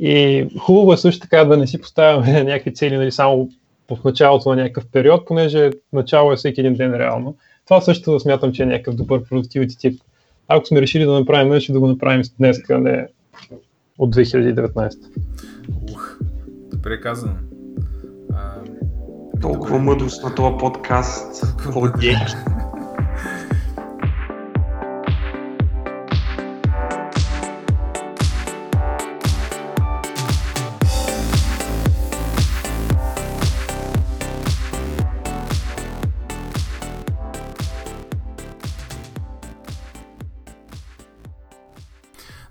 И хубаво е също така да не си поставяме някакви цели нали, само в началото на някакъв период, понеже начало е всеки един ден реално. Това също смятам, че е някакъв добър продуктивити тип. Ако сме решили да направим нещо, да го направим днес, а не от 2019. Ух, добре казано. Толкова мъдрост на този подкаст. Хладек.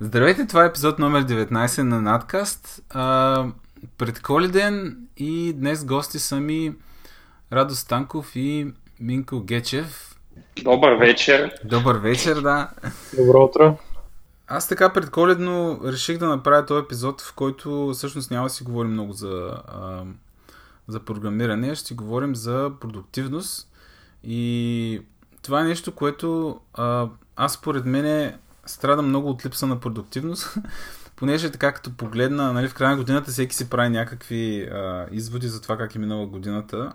Здравейте, това е епизод номер 19 на Надкаст. А, пред Коледен и днес гости са ми Радо Станков и Минко Гечев. Добър вечер. Добър вечер, да. Добро утро. Аз така предколедно реших да направя този епизод, в който всъщност няма да си говорим много за, а, за програмиране, ще си говорим за продуктивност. И това е нещо, което а, аз според мен страдам много от липса на продуктивност, понеже така като погледна, нали, в края на годината всеки си прави някакви а, изводи за това как е минала годината.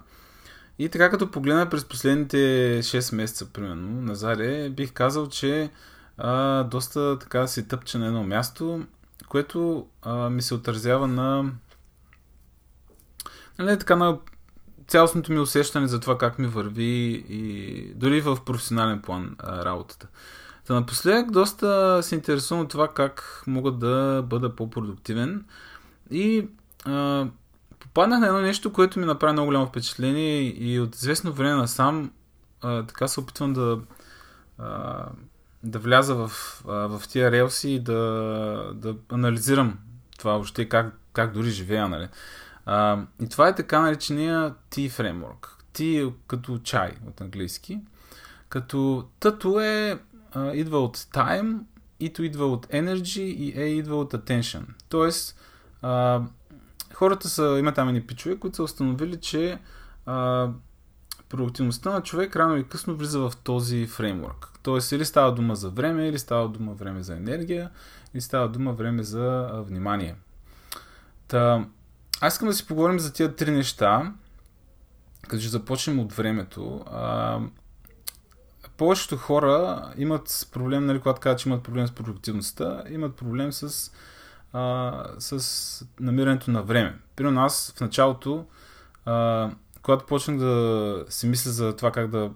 И така като погледна през последните 6 месеца, примерно, на Заре, бих казал, че а, доста така си тъпче на едно място, което а, ми се отразява на нали, така на цялостното ми усещане за това как ми върви и дори в професионален план а, работата. Та напоследък доста се интересувам от това как мога да бъда по-продуктивен и а, попаднах на едно нещо, което ми направи много голямо впечатление и от известно време насам а, така се опитвам да а, да вляза в, а, в тия релси и да, да анализирам това въобще как, как дори живея, нали. А, и това е така наречения T фреймворк. T като чай от английски. Като тъто е идва от time, ито идва от energy и E идва от attention. Тоест, а, хората са, има там едни пичове, които са установили, че а, продуктивността на човек рано или късно влиза в този фреймворк. Тоест, или става дума за време, или става дума време за енергия, или става дума време за а, внимание. Та, аз искам да си поговорим за тия три неща, като ще започнем от времето. А, повечето хора имат проблем, нали, когато казват, че имат проблем с продуктивността, имат проблем с, а, с намирането на време. Примерно аз в началото, а, когато почнах да си мисля за това как да,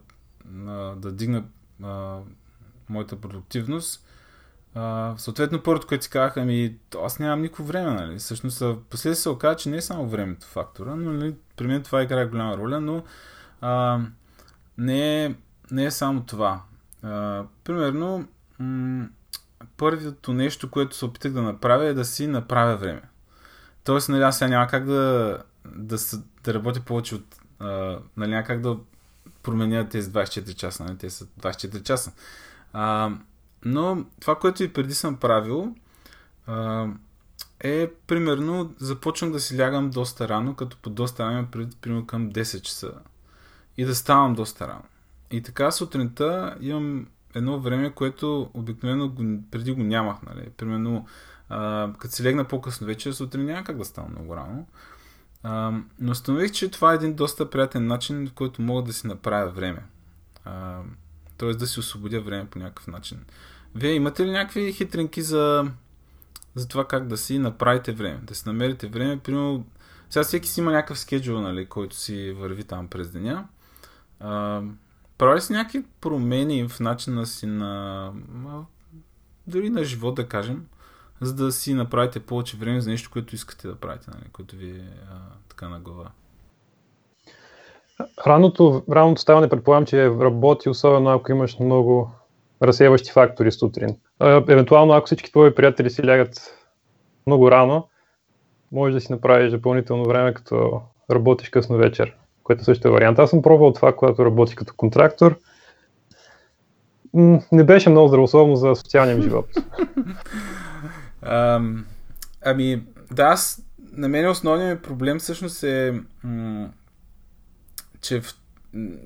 а, да дигна а, моята продуктивност, а, съответно първото, което си казах, ами аз нямам никакво време, нали? Всъщност, последствие се оказа, че не е само времето фактора, но нали, при мен това играе голяма роля, но а, не е не е само това. А, примерно, м- първото нещо, което се опитах да направя е да си направя време. Тоест, нали, аз сега няма как да, да, да работя повече от... А, нали, няма как да променя тези 24 часа. Нали, те са 24 часа. А, но това, което и преди съм правил, а, е примерно започвам да си лягам доста рано, като по доста рано примерно към 10 часа. И да ставам доста рано. И така сутринта имам едно време, което обикновено преди го нямах. Нали. Примерно, като си легна по-късно вечер, сутрин няма как да стана много рано. А, но установих, че това е един доста приятен начин, в който мога да си направя време. А, тоест да си освободя време по някакъв начин. Вие имате ли някакви хитринки за, за това как да си направите време? Да си намерите време, примерно, сега всеки си има някакъв скеджул, нали, който си върви там през деня. А, прави си някакви промени в начина си на... дори на живот, да кажем, за да си направите повече време за нещо, което искате да правите, нали, което ви е а, така на глава. Раното, раното ставане предполагам, че работи, особено ако имаш много разсеващи фактори сутрин. Евентуално, ако всички твои приятели си лягат много рано, може да си направиш допълнително време, като работиш късно вечер което също е вариант. Аз съм пробвал това, когато работих като контрактор. Не беше много здравословно за социалния ми живот. Um, ами, да, аз, на мен основният ми проблем всъщност е, м- че в,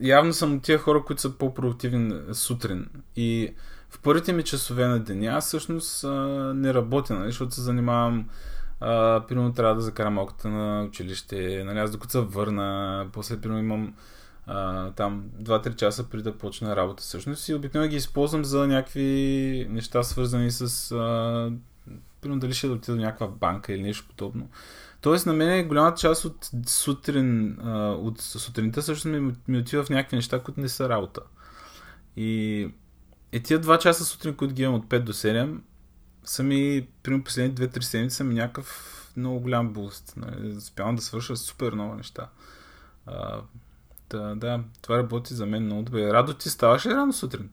явно съм от тия хора, които са по-продуктивни сутрин. И в първите ми часове на деня всъщност а, не работя, нали, защото се занимавам примерно трябва да закарам малката на училище, нали, аз докато се върна, после примерно имам а, там 2-3 часа преди да почне работа всъщност и обикновено ги използвам за някакви неща свързани с а, примерно дали ще да отида до някаква банка или нещо подобно. Тоест на мен е голяма част от сутрин, а, от сутринта също ми, ми отива в някакви неща, които не са работа. И е тия 2 часа сутрин, които ги имам от 5 до 7, са ми, примерно последните 2-3 седмици, са ми някакъв много голям буст. Нали? Да свърша супер много неща. А, да, да, това работи за мен много добре. Радо, ти ставаш ли рано сутрин?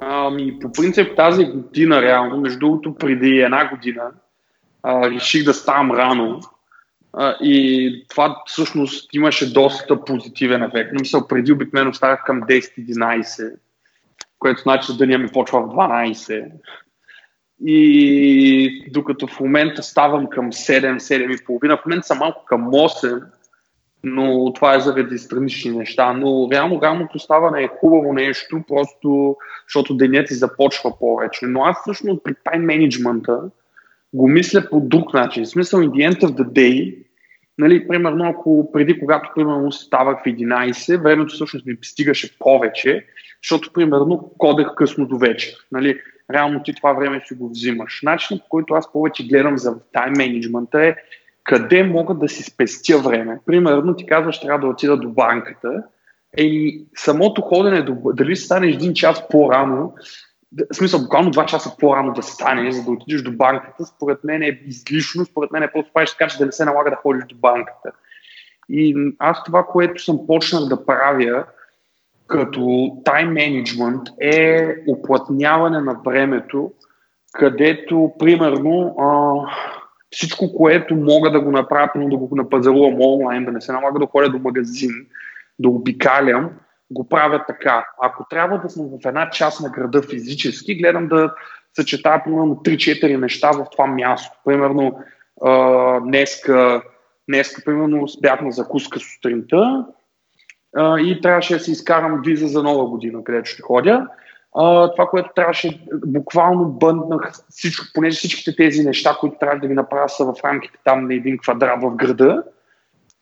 Ами, по принцип тази година, реално, между другото, преди една година, а, реших да ставам рано. А, и това всъщност имаше доста позитивен ефект. Мисля, преди обикновено ставах към 10-11, което значи, деня ми почва в 12. И докато в момента ставам към 7-7,5, в момента съм малко към 8, но това е заради странични неща. Но реално ранното ставане е хубаво нещо, просто защото денят ти започва повече. Но аз всъщност при тайм менеджмента го мисля по друг начин. В смисъл, in the end of the day, нали, примерно, ако преди, когато примерно ставах в 11, времето всъщност ми стигаше повече, защото, примерно, кодех късно до вечер. Нали, реално ти това време си го взимаш. Начинът, по който аз повече гледам за тайм менеджмента е къде мога да си спестя време. Примерно ти казваш, трябва да отида до банката. Еми, самото ходене, до, дали стане един час по-рано, в смисъл, буквално два часа по-рано да стане, за да отидеш до банката, според мен е излишно, според мен е просто правиш така, че да не се налага да ходиш до банката. И аз това, което съм почнал да правя като тайм менеджмент е оплътняване на времето, където, примерно, а, всичко, което мога да го направя, но да го напазарувам онлайн, да не се налага да ходя до магазин, да обикалям, го правя така. Ако трябва да съм в една част на града физически, гледам да съчетая примерно 3-4 неща в това място. Примерно а, днеска, днеска примерно бях на закуска сутринта и трябваше да си изкарам виза за нова година, където ще ходя. А, това, което трябваше, буквално бъннах всичко, понеже всичките тези неща, които трябва да ви направя са в рамките там на един квадрат в града,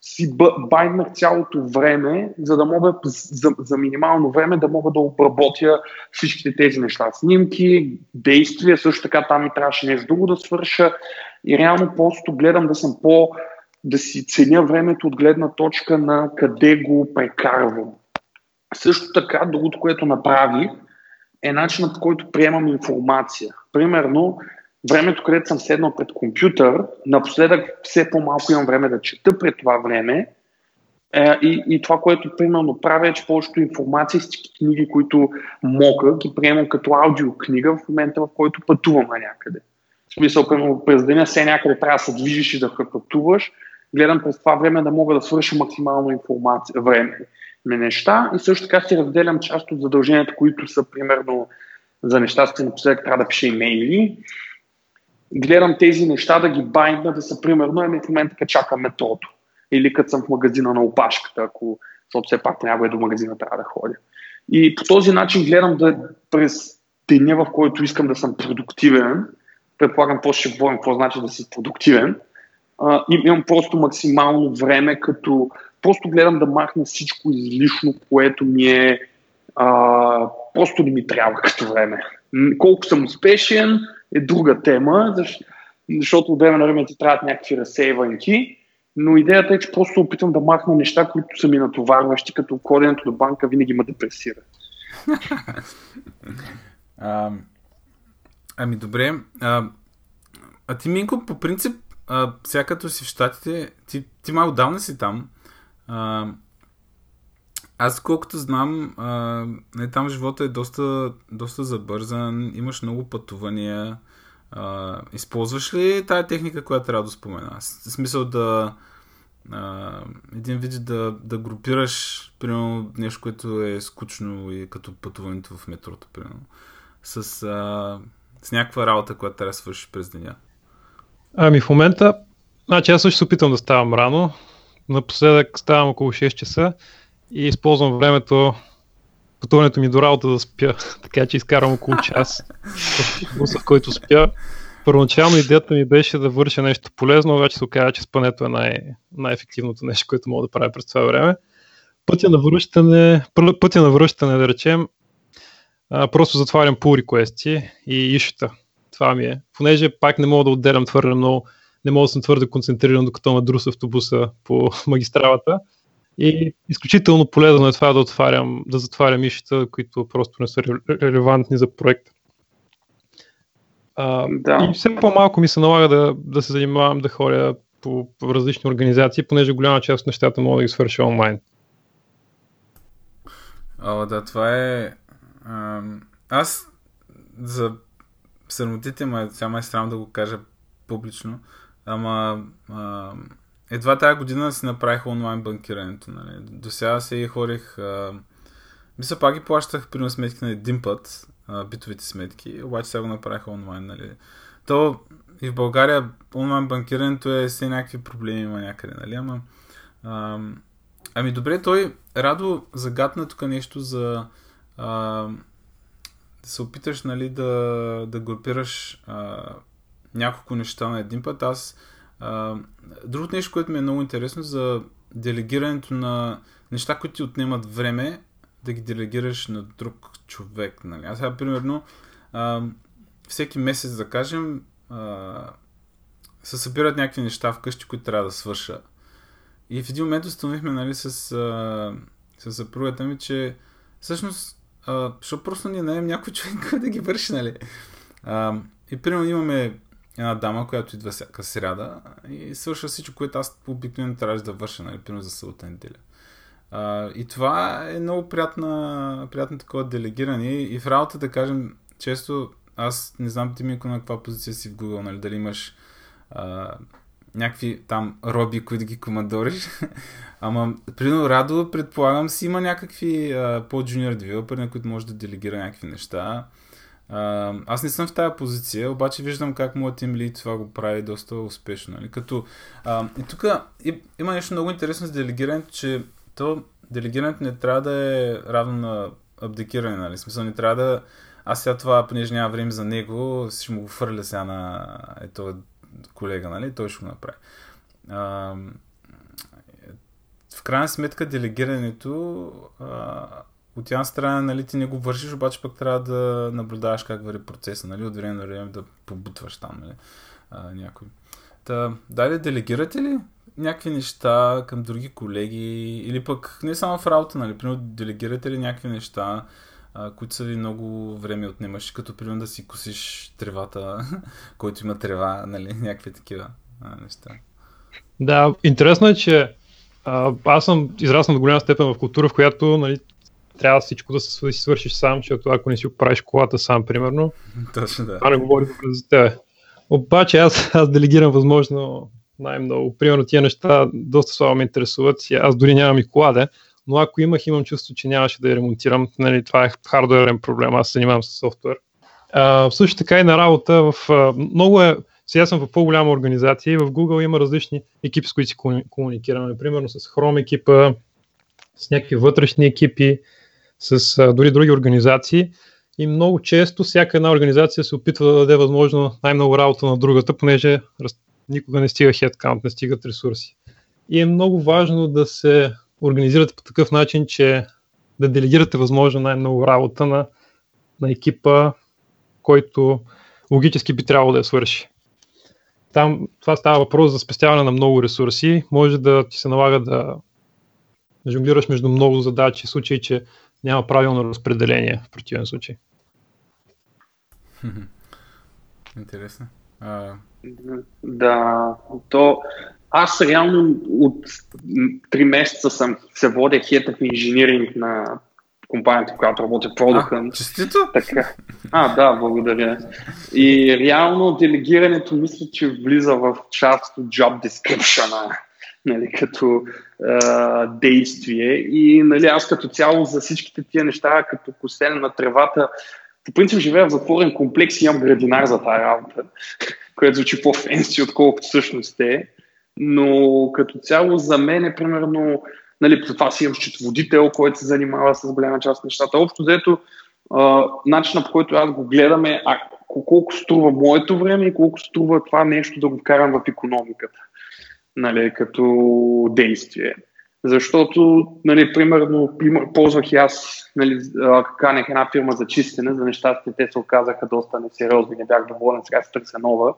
си байднах цялото време, за да мога за, за минимално време да мога да обработя всичките тези неща. Снимки, действия, също така там и трябваше нещо друго да свърша. И реално просто гледам да съм по да си ценя времето от гледна точка на къде го прекарвам. Също така, другото, което направих, е начинът по който приемам информация. Примерно, времето, където съм седнал пред компютър, напоследък все по-малко имам време да чета пред това време. Е, и, и това, което примерно правя е, че повечето информации с книги, които мога, ги приемам като аудиокнига в момента, в който пътувам на някъде. В смисъл, примерно, през деня се някъде трябва да се движиш и да пътуваш, гледам през това време да мога да свърша максимално информация, време неща и също така си разделям част от задълженията, които са примерно за неща, с напоследък трябва да пише имейли. Гледам тези неща да ги байна, да са примерно ами в момента като чакам метрото. Или като съм в магазина на опашката, ако, защото все пак някой до магазина трябва да ходя. И по този начин гледам да през деня, в който искам да съм продуктивен, предполагам после ще говорим какво значи да си продуктивен, имам просто максимално време, като просто гледам да махна всичко излишно, което ми е а, просто не ми трябва като време. Колко съм успешен е друга тема, защото от време на време ти трябват някакви разсейванки, но идеята е, че просто опитвам да махна неща, които са ми натоварващи, като ходенето до банка винаги ме депресира. а, ами добре. А, а ти, Минко, по принцип, а, сега като си в Штатите, ти, ти малко давна си там. А, аз колкото знам, а, не, там живота е доста, доста забързан, имаш много пътувания. А, използваш ли тая техника, която трябва да спомена? В смисъл да а, един вид да, да групираш примерно нещо, което е скучно и като пътуването в метрото, примерно, с, а, с някаква работа, която трябва да свършиш през деня. Ами в момента, значи аз също се опитвам да ставам рано. Напоследък ставам около 6 часа и използвам времето, пътуването ми до работа да спя, така че изкарам около час в който спя първоначално идеята ми беше да върша нещо полезно, обаче се оказа, че спането е най- най-ефективното нещо, което мога да правя през това време. Пътя на връщане, пътя на връщане, да речем, а, просто затварям pull request и ишута. Това ми е. Понеже пак не мога да отделям твърде много, не мога да съм твърде концентриран, докато ме друс автобуса по магистралата. И изключително полезно е това да отварям, да затварям ишите, които просто не са релевантни за проекта. А, да. И все по-малко ми се налага да, да се занимавам да ходя по, по различни организации, понеже голяма част от нещата мога да ги свърша онлайн. О, да, това е... А, аз за срамотите, ма, сега ме е странно да го кажа публично, ама а, едва тази година си направих онлайн банкирането. Нали. До сега се ходих... А, мисля, пак ги плащах при сметки на един път, а, битовите сметки, обаче сега го направих онлайн. Нали. То и в България онлайн банкирането е все някакви проблеми има някъде, нали? Ама, а, ами добре, той Радо загадна тук нещо за а, да се опиташ нали, да, да групираш а, няколко неща на един път. Аз а, другото нещо, което ми е много интересно за делегирането на неща, които ти отнемат време, да ги делегираш на друг човек. Нали? Аз сега, примерно, а, всеки месец, да кажем, а, се събират някакви неща вкъщи, които трябва да свърша. И в един момент установихме нали, с, а, с съпругата ми, че всъщност, защото просто ние наем някой човек да ги върши, нали? А, и примерно имаме една дама, която идва всяка сряда и свършва всичко, което аз обикновено трябваше да върша, нали, примерно за събота неделя. А, и това е много приятна, приятно такова делегиране и в работа, да кажем, често аз не знам ти Мико на каква позиция си в Google, нали, дали имаш а, някакви там роби, които ги командориш. Ама, примерно, Радо, предполагам си има някакви по-джуниор девелопери, на които може да делегира някакви неща. А, аз не съм в тази позиция, обаче виждам как моят им лид това го прави доста успешно. Нали? Като, а, и тук има нещо много интересно с делегирането, че то делегирането не трябва да е равно на абдикиране. Нали? Смисъл не трябва да... Аз сега това, понеже няма време за него, ще му го фърля сега на ето колега, нали? Той ще го направи. А, в крайна сметка делегирането а, от една страна, нали, ти не го вършиш, обаче пък трябва да наблюдаваш как върви процеса, нали, от време на време да побутваш там, нали, а, някой. Та, дали делегирате ли някакви неща към други колеги или пък не само в работа, нали, примерно делегирате ли някакви неща, а, които са ви много време отнемаш, като примерно да си косиш тревата, който има трева, нали, някакви такива а, неща. Да, интересно е, че а, аз съм израснал до голяма степен в култура, в която нали, трябва всичко да, се, да си свършиш сам, защото ако не си правиш колата сам, примерно, Точно, да. това не говори за тебе. Обаче аз, аз делегирам възможно най-много. Примерно тия неща доста слабо ме интересуват. Аз дори нямам и кола, но ако имах, имам чувство, че нямаше да я ремонтирам. Нали, това е хардуерен проблем, аз се занимавам с софтуер. А, също така и на работа в а, много е, сега съм в по-голяма организация и в Google има различни екипи, с които си комуникираме. Примерно с Chrome екипа, с някакви вътрешни екипи, с а, дори други организации. И много често всяка една организация се опитва да даде възможно най-много работа на другата, понеже никога не стига headcount, не стигат ресурси. И е много важно да се организирате по такъв начин, че да делегирате възможно най-много работа на, на екипа, който логически би трябвало да я свърши. Там това става въпрос за спестяване на много ресурси. Може да ти се налага да жонглираш между много задачи, в случай, че няма правилно разпределение в противен случай. Интересно. А... Да, то аз реално от 3 месеца съм се водя Head of Engineering на компанията, която работи Product. А, честито? Така. А, да, благодаря. И реално делегирането мисля, че влиза в част от job description нали, като а, действие. И нали, аз като цяло за всичките тия неща, като косене на тревата, по принцип живея в затворен комплекс и имам градинар за тази работа, което звучи по-фенси, отколкото всъщност е но като цяло за мен е примерно, нали, това си имам счетоводител, който се занимава с голяма част от нещата. Общо взето, начинът по който аз го гледаме, а, колко струва моето време и колко струва това нещо да го вкарам в економиката, нали, като действие. Защото, нали, примерно, ползвах и аз, нали, канех една фирма за чистене, за нещастие те се оказаха доста несериозни, не бях доволен, сега се търся нова,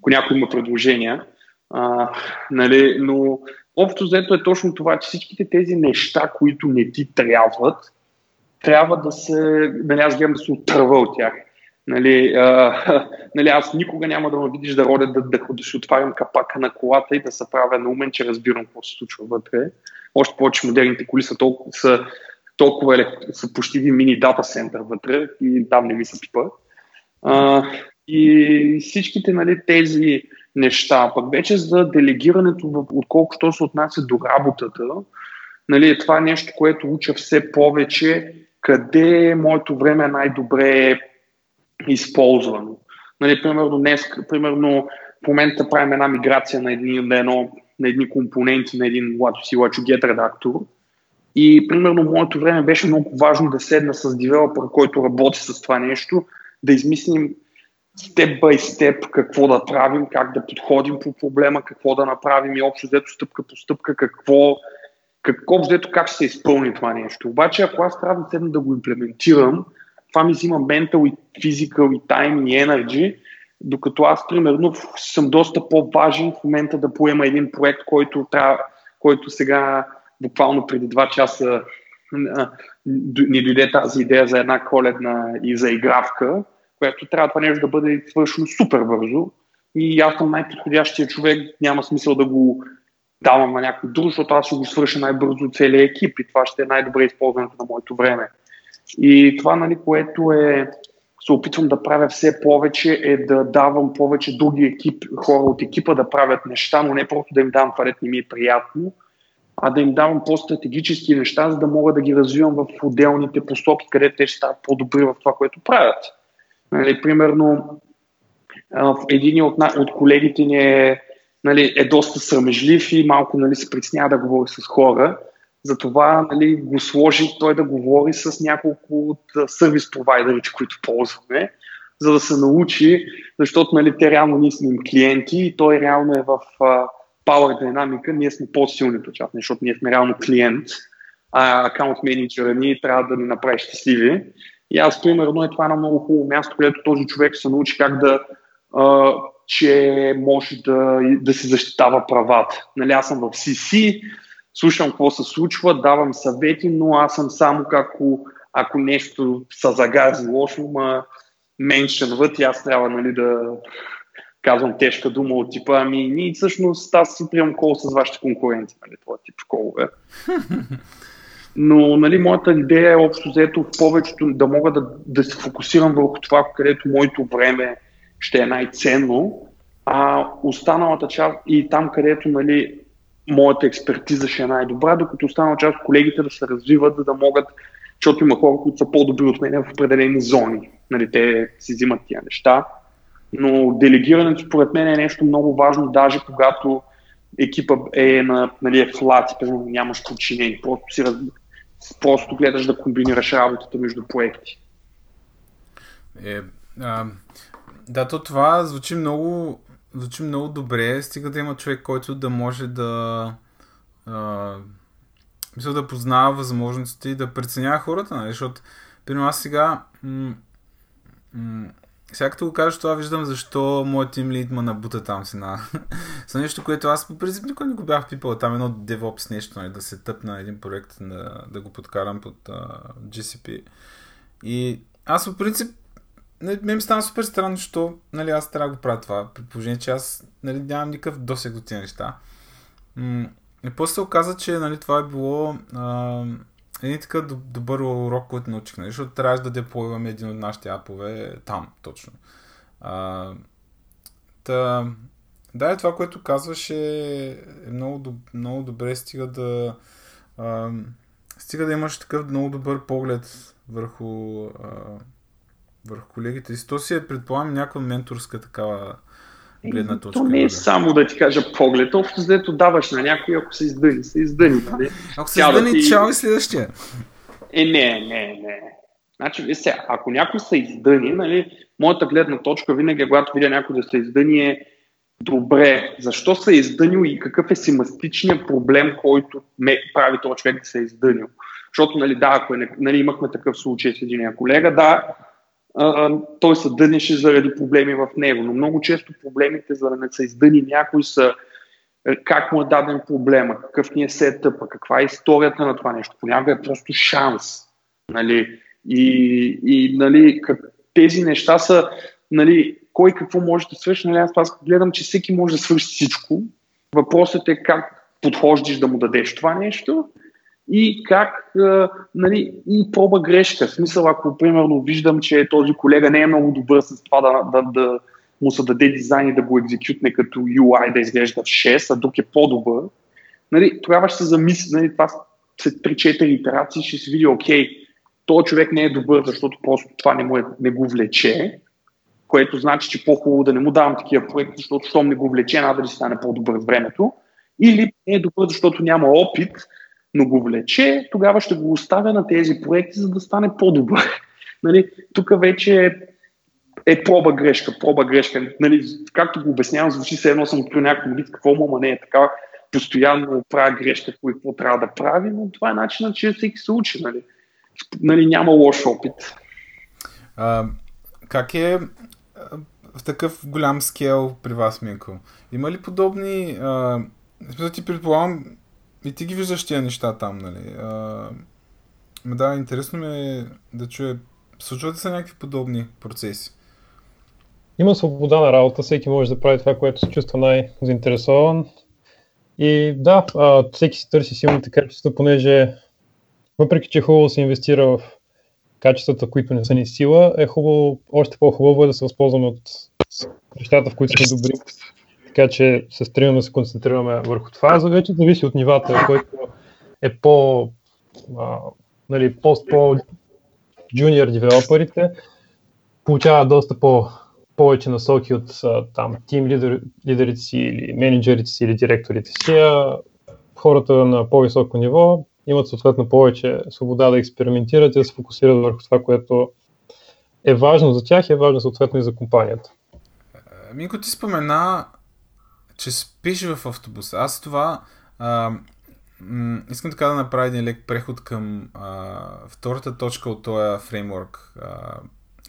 ако някой има предложения. А, нали, но общо взето е точно това, че всичките тези неща, които не ти трябват, трябва да се, нали, аз гледам да се отърва от тях. Нали, а, нали, аз никога няма да ме видиш да родя да, да, да, ще отварям капака на колата и да се правя на умен, че разбирам какво се случва вътре. Още повече модерните коли са толкова, са, толкова са почти един мини дата център вътре и там не ми се пипа. А, и всичките нали, тези неща, пък вече за делегирането, отколкото се отнася до работата, нали, това е нещо, което уча все повече, къде моето време е най-добре използвано. Нали, примерно, днес, примерно, в момента правим една миграция на едни, на едно, на едни компоненти на един LatchC Get редактор. И, примерно, моето време беше много важно да седна с девелопър, който работи с това нещо, да измислим степ бай степ какво да правим, как да подходим по проблема, какво да направим и общо взето стъпка по стъпка, какво, какво взето как ще се изпълни това нещо. Обаче, ако аз трябва да седна да го имплементирам, това ми взима ментал и физикал и тайм и енерджи, докато аз, примерно, съм доста по-важен в момента да поема един проект, който, трябва, който сега, буквално преди два часа, ни дойде тази идея за една коледна и за игравка, която трябва това нещо да бъде свършено супер бързо. И аз съм най-подходящия човек, няма смисъл да го давам на някой друг, защото аз ще го свърша най-бързо целият екип и това ще е най-добре използването на моето време. И това, нали, което е, се опитвам да правя все повече, е да давам повече други екип, хора от екипа да правят неща, но не просто да им давам това, не ми е приятно, а да им давам по-стратегически неща, за да мога да ги развивам в отделните посоки, където те ще стават по-добри в това, което правят. Нали, примерно, един от, от колегите ни е, нали, е доста срамежлив и малко нали, се притеснява да говори с хора. Затова нали, го сложи той да говори с няколко от сервис провайдерите, които ползваме, за да се научи, защото нали, те реално ние сме им клиенти и той реално е в uh, Power Dynamic, ние сме по-силните част, защото ние сме реално клиент, а аккаунт менеджера ни трябва да ни направи щастливи. И аз, примерно, е това на много хубаво място, където този човек се научи как да, а, че може да, да си защитава правата. Нали, аз съм в CC, слушам какво се случва, давам съвети, но аз съм само ако, ако нещо се загази лошо, ма меншенват и аз трябва нали, да казвам тежка дума от типа, ами ние всъщност аз си приемам кол с вашите конкуренти, нали, това тип колове. Но нали, моята идея е общо взето в повечето да мога да, да се фокусирам върху това, където моето време ще е най-ценно, а останалата част и там, където нали, моята експертиза ще е най-добра, докато останала част от колегите да се развиват, за да могат, защото има хора, които са по-добри от мен в определени зони. Нали, те си взимат тия неща. Но делегирането, според мен, е нещо много важно, даже когато екипа е на нали, е флати, примерно нямаш подчинени, просто си раз... просто гледаш да комбинираш работата между проекти. Е, а, да, то това звучи много, звучи много добре, стига да има човек, който да може да а, мисля, да познава възможностите и да преценява хората, нали? защото примерно аз сега м- м- сега като го кажеш това, виждам защо моят тим лид ма набута там си на... За нещо, което аз по принцип никой не го бях пипал. Там едно DevOps нещо, нали, да се тъпна един проект, да, да го подкарам под uh, GCP. И аз по принцип нали, ме ми стана супер странно, защото нали, аз трябва да го правя това. При положение, че аз нали, нямам никакъв досег до тези неща. М- и после се оказа, че нали, това е било uh, един такъв добър урок, който научих, нали? защото трябваше да деплойваме един от нашите апове там, точно. А, та, да, това, което казваш е, много, много добре, стига да а, стига да имаш такъв много добър поглед върху, а, върху колегите си. То си е, предполагам, някаква менторска такава гледна точка. То не е само да ти кажа поглед, общо взето даваш на някой, ако се издъни, се издъни. Нали? Ако се издъни, ти... чао и следващия. Е, не, не, не. Значи, сега, ако някой се издъни, нали, моята гледна точка винаги, когато видя някой да се издъни е добре, защо се е издънил и какъв е семастичният проблем, който ме прави този човек да се е издънил. Защото, нали, да, ако е, нали, имахме такъв случай с един колега, да, а, той се дънеше заради проблеми в него, но много често проблемите, за да не се издъни някой са е, как му е даден проблема, какъв ни е сетъпа, каква е историята на това нещо. Понякога е просто шанс. Нали? И, и нали, как, тези неща са, нали, кой какво може да свърши. Нали, аз аз гледам, че всеки може да свърши всичко. Въпросът е как подхождаш да му дадеш това нещо и как, нали, и проба грешка. В смисъл, ако примерно виждам, че този колега не е много добър с това да, да, да му се даде дизайн и да го екзекютне като UI да изглежда в 6, а друг е по-добър, нали, тогава ще се замисли, нали, това след 3-4 итерации ще се види, окей, този човек не е добър, защото просто това не, му е, не го влече, което значи, че по-хубаво да не му давам такива проекти, защото щом не го влече, надали да стане по-добър с времето. Или не е добър, защото няма опит, но го влече, тогава ще го оставя на тези проекти, за да стане по-добър. Нали, тук вече е проба грешка, проба грешка. Нали, както го обяснявам, звучи се едно съм открил някакво вид, какво му, не е така, постоянно правя грешка, какво трябва да прави, но това е начинът, че всеки се учи. Нали. Нали, няма лош опит. А, как е в такъв голям скел при вас, Минко? Има ли подобни... А, ти предполагам, и ти ги виждаш тия неща там, нали? А, да, интересно ми е да чуя. Случват ли се някакви подобни процеси? Има свобода на работа, всеки може да прави това, което се чувства най-заинтересован. И да, всеки си търси силните качества, понеже въпреки, че е хубаво се инвестира в качествата, които не са ни сила, е хубаво, още по-хубаво е да се възползваме от нещата, в които сме добри. Така че се стремим да се концентрираме върху това. За вече зависи от нивата, който е по, а, нали, пост по джуниор девелоперите, получава доста по повече насоки от там тим лидер, лидерите си или менеджерите си или директорите си, а хората на по-високо ниво имат съответно повече свобода да експериментират и да се фокусират върху това, което е важно за тях и е важно съответно и за компанията. Минко, ти спомена, че спиш в автобуса. Аз това а, м- искам така да направя един лек преход към а, втората точка от този фреймворк. А,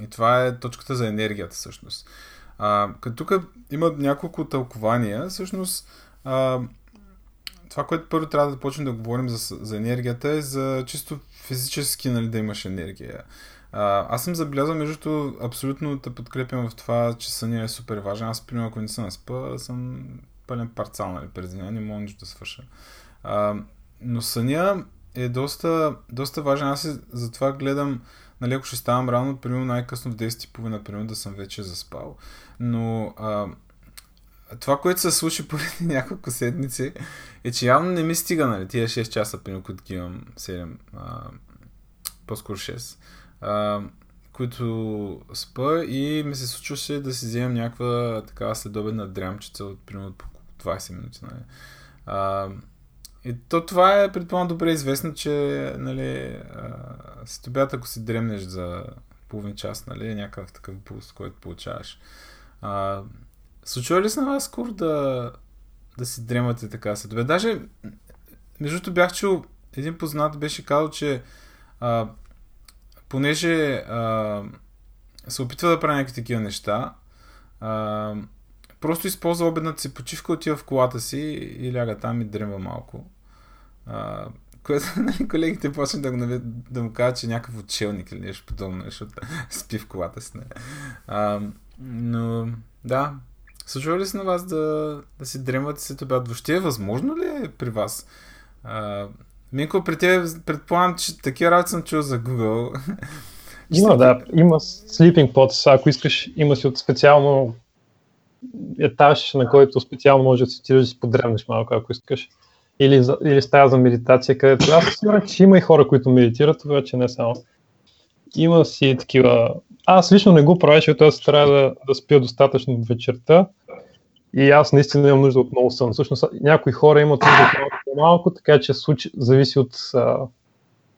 и това е точката за енергията всъщност. А, като тук има няколко тълкования, всъщност а, това, което първо трябва да почнем да говорим за, за енергията е за чисто физически нали, да имаш енергия. А, аз съм забелязал, между абсолютно те подкрепям в това, че съня е супер важен. Аз, примерно, ако не съм на спа, съм пълен парцал, нали, през деня, не мога нищо да свърша. А, но съня е доста, доста важен. Аз затова гледам, нали, ако ще ставам рано, примерно най-късно в 10.30, примерно да съм вече заспал. Но а, това, което се случи преди няколко седмици, е, че явно не ми стига, нали, тия 6 часа, примерно, които имам 7, а, по-скоро 6, а, които спа и ми се случваше да си вземем някаква такава следобедна дрямчица от примерно 20 минути. Нали. А, и то това е, предполагам, добре известно, че нали, след обяд, ако си дремнеш за половин час, нали, е някакъв такъв пулс, който получаваш. А, случва ли се на вас скоро да, да си дремате така след обяд? Даже, между бях чул, един познат беше казал, че а, понеже а, се опитва да прави някакви такива неща, а, просто използва обедната си почивка, отива в колата си и ляга там и дремва малко. А, което нали, колегите почнат да, го, да му кажат, че е някакъв учелник или нещо подобно, защото спи в колата си. Нали. А, но да, случва ли се на вас да, да си дремвате след обяд? Въобще е възможно ли е при вас? Минко, при теб предполагам, че такива работи съм чул за Google. Има, да. Има sleeping pods. Ако искаш, има си от специално етаж, на който специално може да си отидеш да си подремнеш малко, ако искаш. Или, за, или стая за медитация, където аз сигурен, че има и хора, които медитират, обаче не само. Има си такива... Аз лично не го правя, защото аз трябва да, да спя достатъчно вечерта и аз наистина имам нужда от много сън. Всъщност някои хора имат нужда от малко по-малко, така че случай, зависи от а,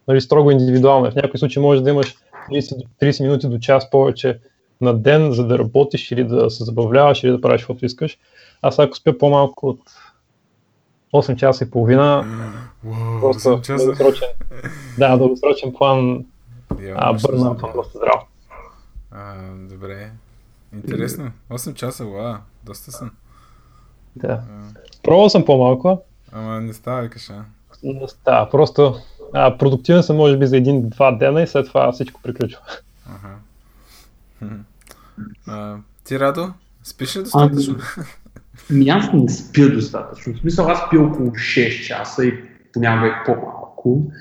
нали, строго индивидуално. В някои случаи може да имаш 30, 30 минути до час повече на ден, за да работиш или да се забавляваш или да правиш каквото искаш. Аз ако спя по-малко от 8 часа и половина, Wow, просто часа. дългосрочен, да, дългосрочен план Я, а, бърна знам. съм доста здрав. А, добре. Интересно. 8 часа, вау, доста съм. Да. А, Пробвал съм по-малко, Ама не става, викаш, а? не става. Просто а, продуктивен съм може би за един-два дена и след това всичко приключва. Ага. А, ти, Радо, спиш ли достатъчно? Ми аз не спя достатъчно. В смисъл аз спя около 6 часа и понякога и по-малко.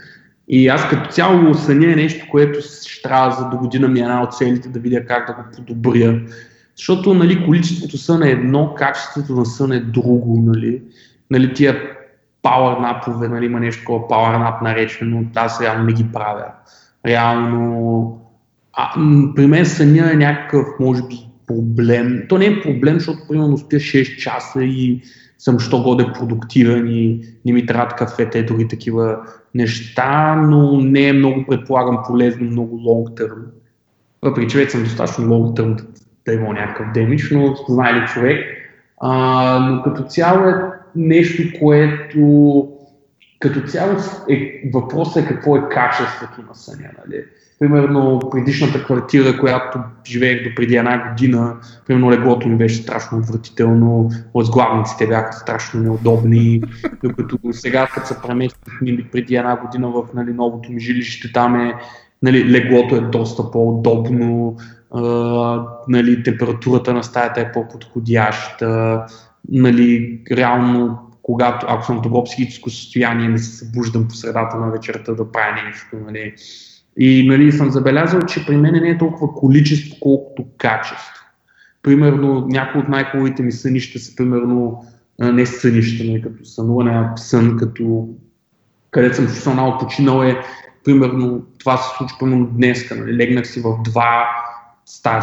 И аз като цяло съня е нещо, което ще трябва за до година ми е една от целите да видя как да го подобря. Защото нали, количеството сън е едно, качеството на сън е друго. Нали, нали тия power напове, нали, има нещо такова power nap наречено, аз реално не ги правя. Реално а, при мен съня е някакъв, може би, проблем. То не е проблем, защото примерно спя 6 часа и съм що годе продуктивен и не ми трябват кафета и други такива неща, но не е много, предполагам, полезно, много long term. Въпреки, че вече съм достатъчно long term да, има някакъв демидж, но знае ли човек. А, но като цяло е нещо, което като цяло е, въпросът е какво е качеството на съня. Нали? Примерно предишната квартира, която живеех до преди една година, примерно леглото ми беше страшно отвратително, възглавниците бяха страшно неудобни, докато сега, като се преместих нали, преди една година в нали, новото ми жилище, там е, нали, леглото е доста по-удобно, а, нали, температурата на стаята е по-подходяща, нали, реално когато, ако съм в добро психическо състояние, не се събуждам по средата на вечерта да правя нещо. Нали. И нали, съм забелязал, че при мен не е толкова количество, колкото качество. Примерно, някои от най-хубавите ми сънища са, примерно, не сънища, нали, като сънуване, а сън, като където съм професионално починал е, примерно, това се случи примерно днес, нали, легнах си в два стая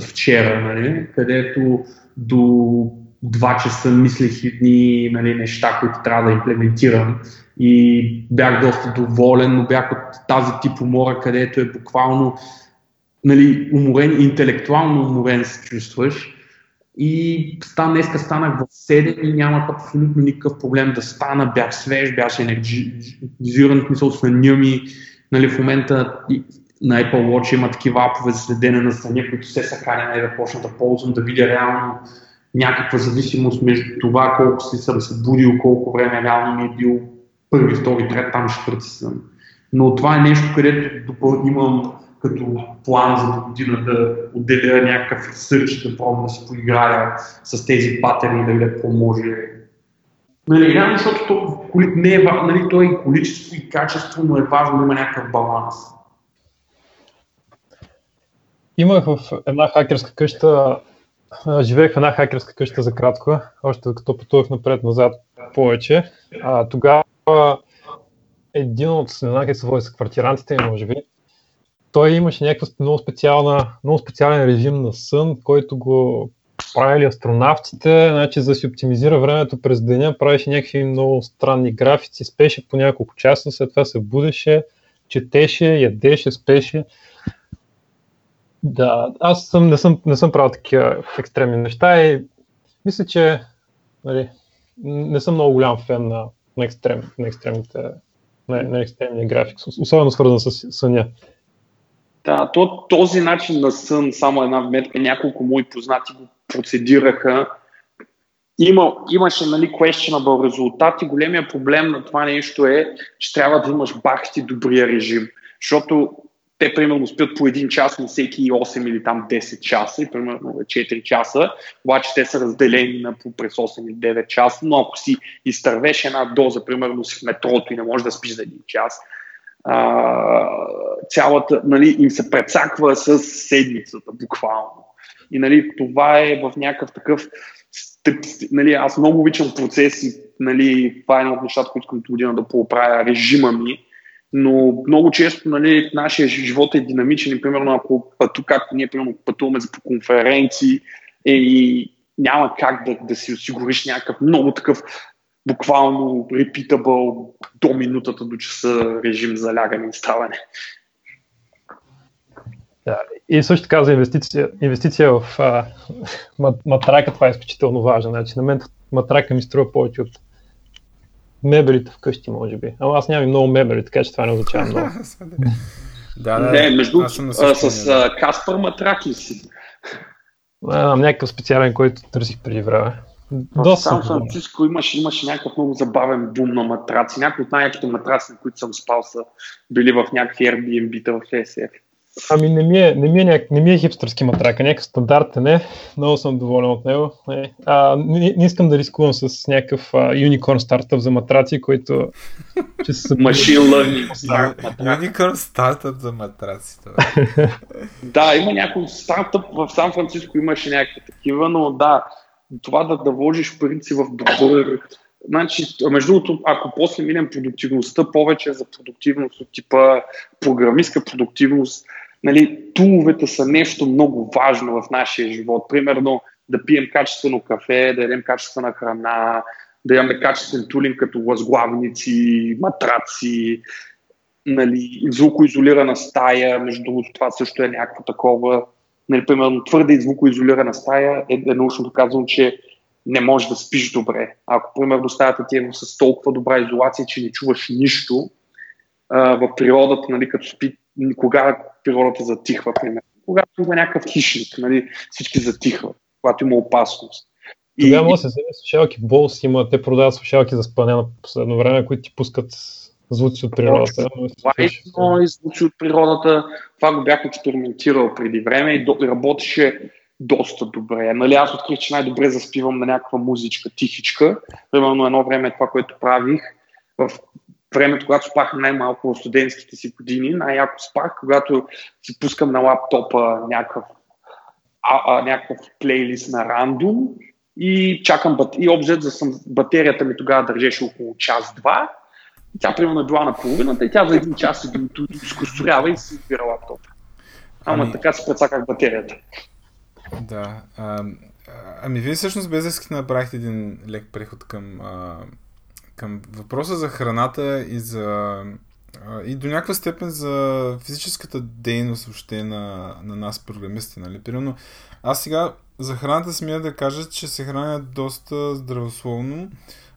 вчера, нали, където до два часа мислех едни нали, неща, които трябва да имплементирам и бях доста доволен, но бях от тази тип умора, където е буквално нали, уморен, интелектуално уморен се чувстваш. И стан, днеска станах в 7 и нямах абсолютно никакъв проблем да стана, бях свеж, бях енергизиран, смисъл съня ми. Нали, в момента на Apple Watch има такива апове за следене на съня, които се са каня да почна да ползвам, да видя реално някаква зависимост между това колко си съм се будил, колко време реално ми е бил първи, втори, трет, там четвърти сън. Но това е нещо, където допълнително имам като план за година да отделя някакъв ресърч, да пробвам да се поиграя с тези патерни, да видя какво. Нали, реално, защото то, не е, нали, то е и количество и качество, но е важно да има някакъв баланс. Имах в една хакерска къща, живеех в една хакерска къща за кратко, още като пътувах напред-назад повече. А, тогава един от, води, са квартирантите може би, той имаше някакъв много, специална, много специален режим на сън, който го правили астронавтите, значи за да си оптимизира времето през деня, правеше някакви много странни графици, спеше по няколко часа, след това се будеше, четеше, ядеше, спеше. Да, аз съм, не, съм, не съм правил такива екстремни неща и мисля, че нали, не съм много голям фен на, на, екстрем, на, екстремните, на, на екстремния график, особено свързан с съня. Да, то, този начин на сън, само една вметка, няколко мои познати го процедираха. Има, имаше нали, questionable резултати. Големия проблем на това нещо е, че трябва да имаш бахти добрия режим. Защото те примерно спят по един час на всеки 8 или там 10 часа и примерно 4 часа, обаче те са разделени на по през 8 или 9 часа, но ако си изтървеш една доза, примерно си в метрото и не можеш да спиш за един час, а, цялата, нали, им се прецаква с седмицата, буквално. И нали, това е в някакъв такъв нали, аз много обичам процеси, нали, това е едно от нещата, които искам година да поправя режима ми, но много често нали, нашия живот е динамичен примерно ако пъту, както ние примерно пътуваме по конференции е, и няма как да, да си осигуриш някакъв много такъв буквално repeatable до минутата до часа режим за лягане и ставане. Да. И също така за инвестиция, инвестиция в а, матрака, това е изключително важно. Значи, на мен матрака ми струва повече от мебелите вкъщи, може би. Ама аз нямам много мебели, така че това не означава много. да, да, не, между а, с а, Каспар матрак ли си? Имам някакъв специален, който търсих преди време. В Сан Франциско имаше, имаше някакъв много забавен бум на матраци. Някои от най-яките матраци, на които съм спал, са били в някакви Airbnb-та в SF. Ами не ми е, не ми е, няк... не ми е хипстърски матрак, някакъв стандартен е, много съм доволен от него. Не, а, не, не искам да рискувам с някакъв юникорн стартъп за матраци, който ще се... Machine learning. Unicorn стартъп за матраци. да, има някой стартъп в Сан Франциско, имаше някакви такива, но да, това да, да вложиш парици в добър Значи, между другото, ако после минем продуктивността, повече за продуктивност от типа програмистка продуктивност, нали, туловете са нещо много важно в нашия живот. Примерно да пием качествено кафе, да ядем качествена храна, да имаме качествен тулинг като възглавници, матраци, нали, звукоизолирана стая, между другото това също е някакво такова. Нали, примерно твърде звукоизолирана стая е, е научно доказано, че не можеш да спиш добре. Ако, примерно, стаята ти е с толкова добра изолация, че не чуваш нищо, а, в природата, нали, като спи, кога природата затихва, примерно. Когато има някакъв хищник, нали, всички затихват, когато има опасност. Тогава може да се вземе слушалки Болс, има, те продават слушалки за спане на последно време, които ти пускат звуци от природата. Това е звуци от природата. Това го бях експериментирал преди време и работеше доста добре. Нали, аз открих, че най-добре заспивам на някаква музичка, тихичка. Примерно едно време това, което правих в времето, когато спах най-малко в студентските си години, най-яко спах, когато си пускам на лаптопа някакъв, а, а, някакъв плейлист на рандом и чакам бат... и обзет за съм... батерията ми тогава държеше около час-два. Тя примерно е била на половината и тя за един час се скосторява и си избира лаптопа. Ама ами... така си прецаках батерията. Да. А, ами вие всъщност без да направихте един лек преход към, а, към въпроса за храната и за и до някаква степен за физическата дейност въобще на, на нас програмистите, нали? Примерно, аз сега за храната смея да кажа, че се храня доста здравословно,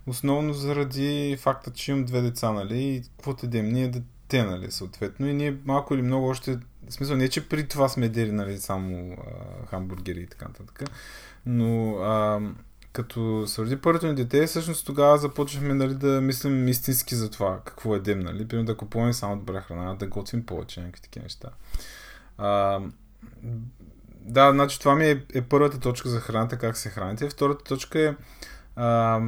основно заради факта, че имам две деца, нали? И какво те дем? Ние дете, нали, съответно. И ние малко или много още в смисъл не, че при това сме дели нали, само а, хамбургери и така нататък. Но а, като се роди първото ни дете, всъщност тогава започнахме нали, да мислим истински за това, какво едем, нали? Примерно да купуваме само добра храна, да готвим повече, някакви такива неща. А, да, значи това ми е, е първата точка за храната, как се храните. Втората точка е а,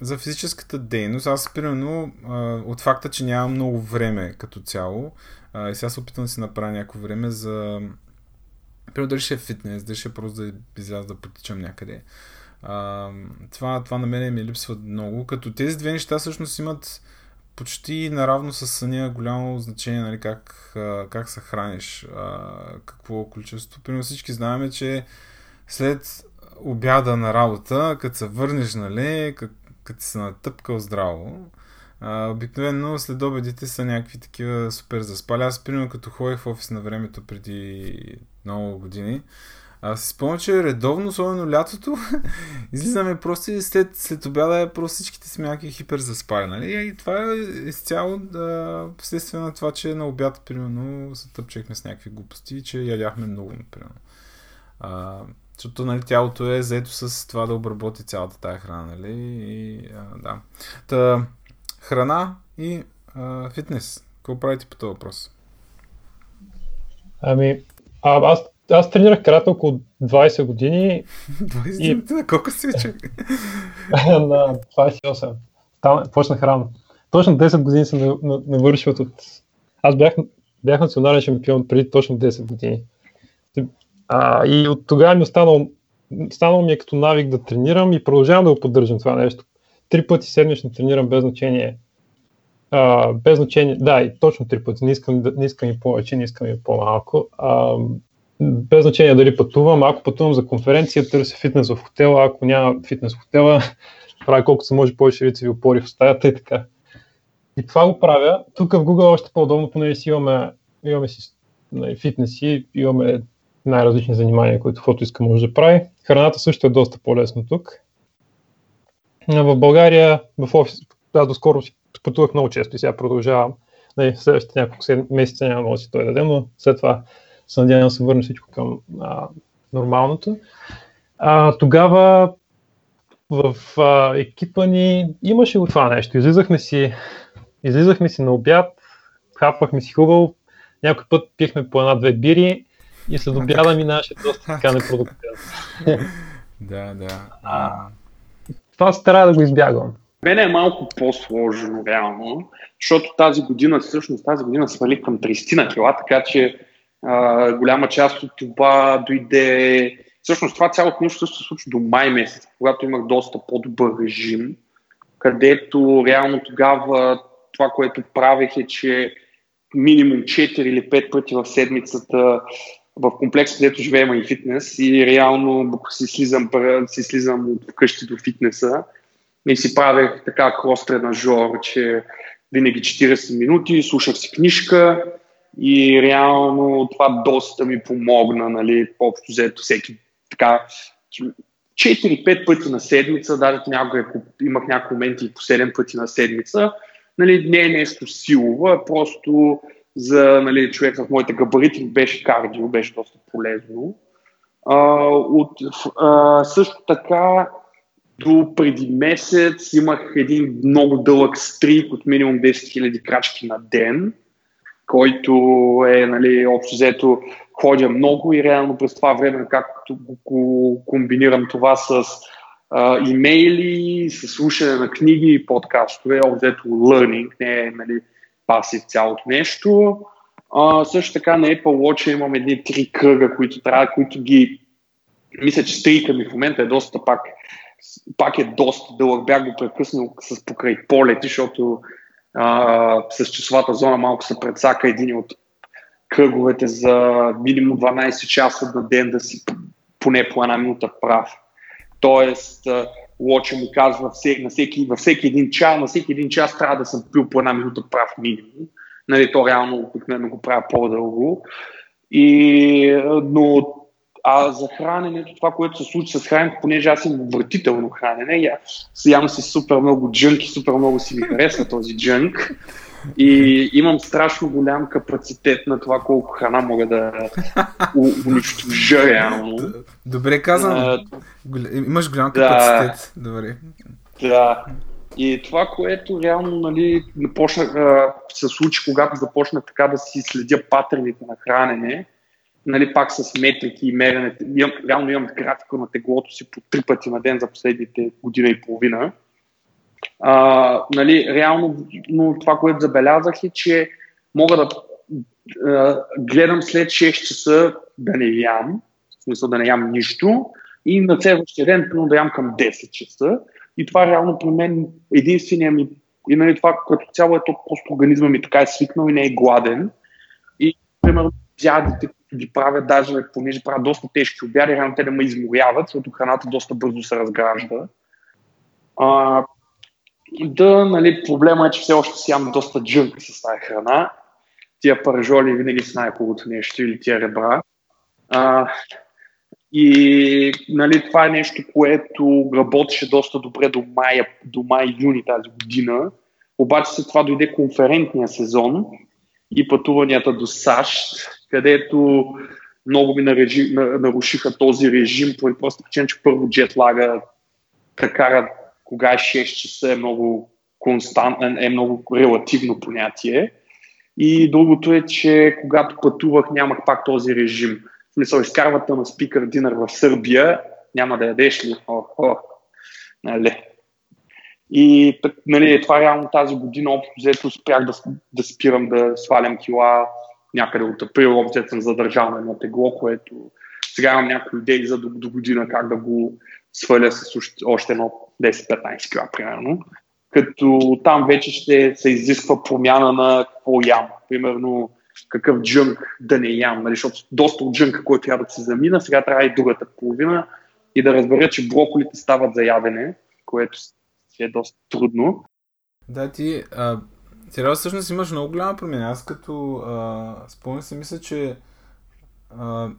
за физическата дейност. Аз, примерно, а, от факта, че нямам много време като цяло, и сега се опитам да си направя някакво време за... Примерно дали ще е фитнес, дали ще е просто да изляза да потичам някъде. А, това, това на мен ми липсва много, като тези две неща всъщност имат почти наравно с съня голямо значение, нали, как, как се храниш, какво количество. Примерно всички знаем, че след обяда на работа, като се върнеш, нали, като се натъпкал здраво, обикновено след обедите са някакви такива супер заспали. Аз, примерно, като ходех в офис на времето преди много години, аз си спомням, че редовно, особено лятото, излизаме просто след, след обяда просто всичките сме някакви хипер заспали. Нали? И това е изцяло да, вследствие на това, че на обяд, примерно, се тъпчехме с някакви глупости че ядяхме много, например. А, защото нали, тялото е заето с това да обработи цялата тая храна. Нали? И, а, да. Та, храна и а, фитнес. Какво правите по този въпрос? Ами, а, аз, аз тренирах карате около 20 години. 20 и... на колко си човек? на 28. Там почнах рано. Точно 10 години съм навършил от... Аз бях, бях национален шампион преди точно 10 години. А, и от тогава ми останал, останал ми е като навик да тренирам и продължавам да го поддържам това нещо три пъти седмично тренирам без значение. А, без значение, да, и точно три пъти, не искам, не искам и повече, не искам и по-малко. А, без значение дали пътувам, ако пътувам за конференция, търся фитнес в хотела, ако няма фитнес в хотела, правя колкото се може повече лицеви опори в стаята и така. И това го правя. Тук в Google още по-удобно, понеже си имаме, имаме си нали, фитнеси, имаме най-различни занимания, които фотоиска може да прави. Храната също е доста по-лесно тук. В България, в офис, аз доскоро си пътувах много често и сега продължавам. Нали, следващите няколко месеца няма да си той дадем, но след това се надявам да се върне всичко към а, нормалното. А, тогава в а, екипа ни имаше го това нещо. Излизахме си, излизахме си на обяд, хапвахме си хубаво, някой път пихме по една-две бири и след обяда минаваше доста така непродуктивно. да, да. А, това се трябва да го избягвам. Мене е малко по-сложно, реално, защото тази година, всъщност тази година свалих към 30 на кила, така че а, голяма част от това дойде. Всъщност това цялото нещо се случи до май месец, когато имах доста по-добър режим, където реално тогава това, което правех е, че минимум 4 или 5 пъти в седмицата в комплекс, където живеем и фитнес и реално си слизам, си слизам от вкъщи до фитнеса и си правех така крос тренажор, че винаги 40 минути, слушах си книжка и реално това доста ми помогна, нали, общо взето всеки така 4-5 пъти на седмица, даже някога имах някои моменти и по 7 пъти на седмица. Нали, не е нещо силово, просто за нали, човек в моите габарити беше кардио, беше доста полезно. А, от, а, също така до преди месец имах един много дълъг стрик от минимум 10 000 крачки на ден, който е нали, общо взето ходя много и реално през това време, както го комбинирам това с а, имейли, с слушане на книги и подкастове, обзето learning, не е нали, пасив цялото нещо. А, също така на Apple Watch имам едни три кръга, които трябва, които ги мисля, че стрика ми в момента е доста пак пак е доста дълъг. Бях го прекъснал с покрай полети, защото а, с часовата зона малко се предсака един от кръговете за минимум 12 часа на ден да си поне по една минута прав. Тоест, Лоча ми казва всеки, на всеки, във всеки един час, на всеки един час трябва да съм пил по една минута прав минимум. Нали, то реално обикновено го правя по-дълго. И, но а за храненето, това, което се случи с храненето, понеже аз имам вратително хранене, я, ям си супер много джънк и супер много си ми харесва този джънк. И имам страшно голям капацитет на това колко храна мога да унищожа реално. Добре казано. Имаш голям капацитет. Да, Добре. Да. И това, което реално нали, почнах, се случи, когато започнах така да си следя паттерните на хранене, нали, пак с метрики и мерене. реално имам графика на теглото си по три пъти на ден за последните година и половина. А, нали, реално но това, което забелязах е, че мога да а, гледам след 6 часа да не ям, в смисъл да не ям нищо, и на следващия ден да ям към 10 часа. И това реално при мен единствения ми и нали, това като цяло е то просто организма ми така е свикнал и не е гладен. И примерно дядите, ги правят, даже понеже правят доста тежки обяди, реално те да ме изморяват, защото храната доста бързо се разгражда. А, да, нали, проблема е, че все още си ям доста джънк с тази храна. Тия паражоли винаги са най-хубавото нещо или тия ребра. А, и нали, това е нещо, което работеше доста добре до май, до май-юни тази година. Обаче след това дойде конферентния сезон и пътуванията до САЩ, където много ми нарежи, нарушиха този режим, по просто причина, че първо джетлага те кара кога е 6 часа е много константен, е много релативно понятие. И другото е, че когато пътувах, нямах пак този режим. В смисъл, изкарвате на спикър динър в Сърбия, няма да ядеш ли? О, о, нали. И нали, това реално тази година общо взето спрях да, да спирам да свалям кила някъде от април, общо съм задържал на едно тегло, което сега имам някои идеи за до, до година как да го сваля с още едно 10-15 кг, примерно. Като там вече ще се изисква промяна на какво ям. Примерно какъв джънк да не ям, нали? защото доста от джънка, който ядат се замина, сега трябва и другата половина и да разбера, че броколите стават за ядене, което е доста трудно. Да, ти а, Сега всъщност имаш много голяма промяна. Аз като спомням си, мисля, че а,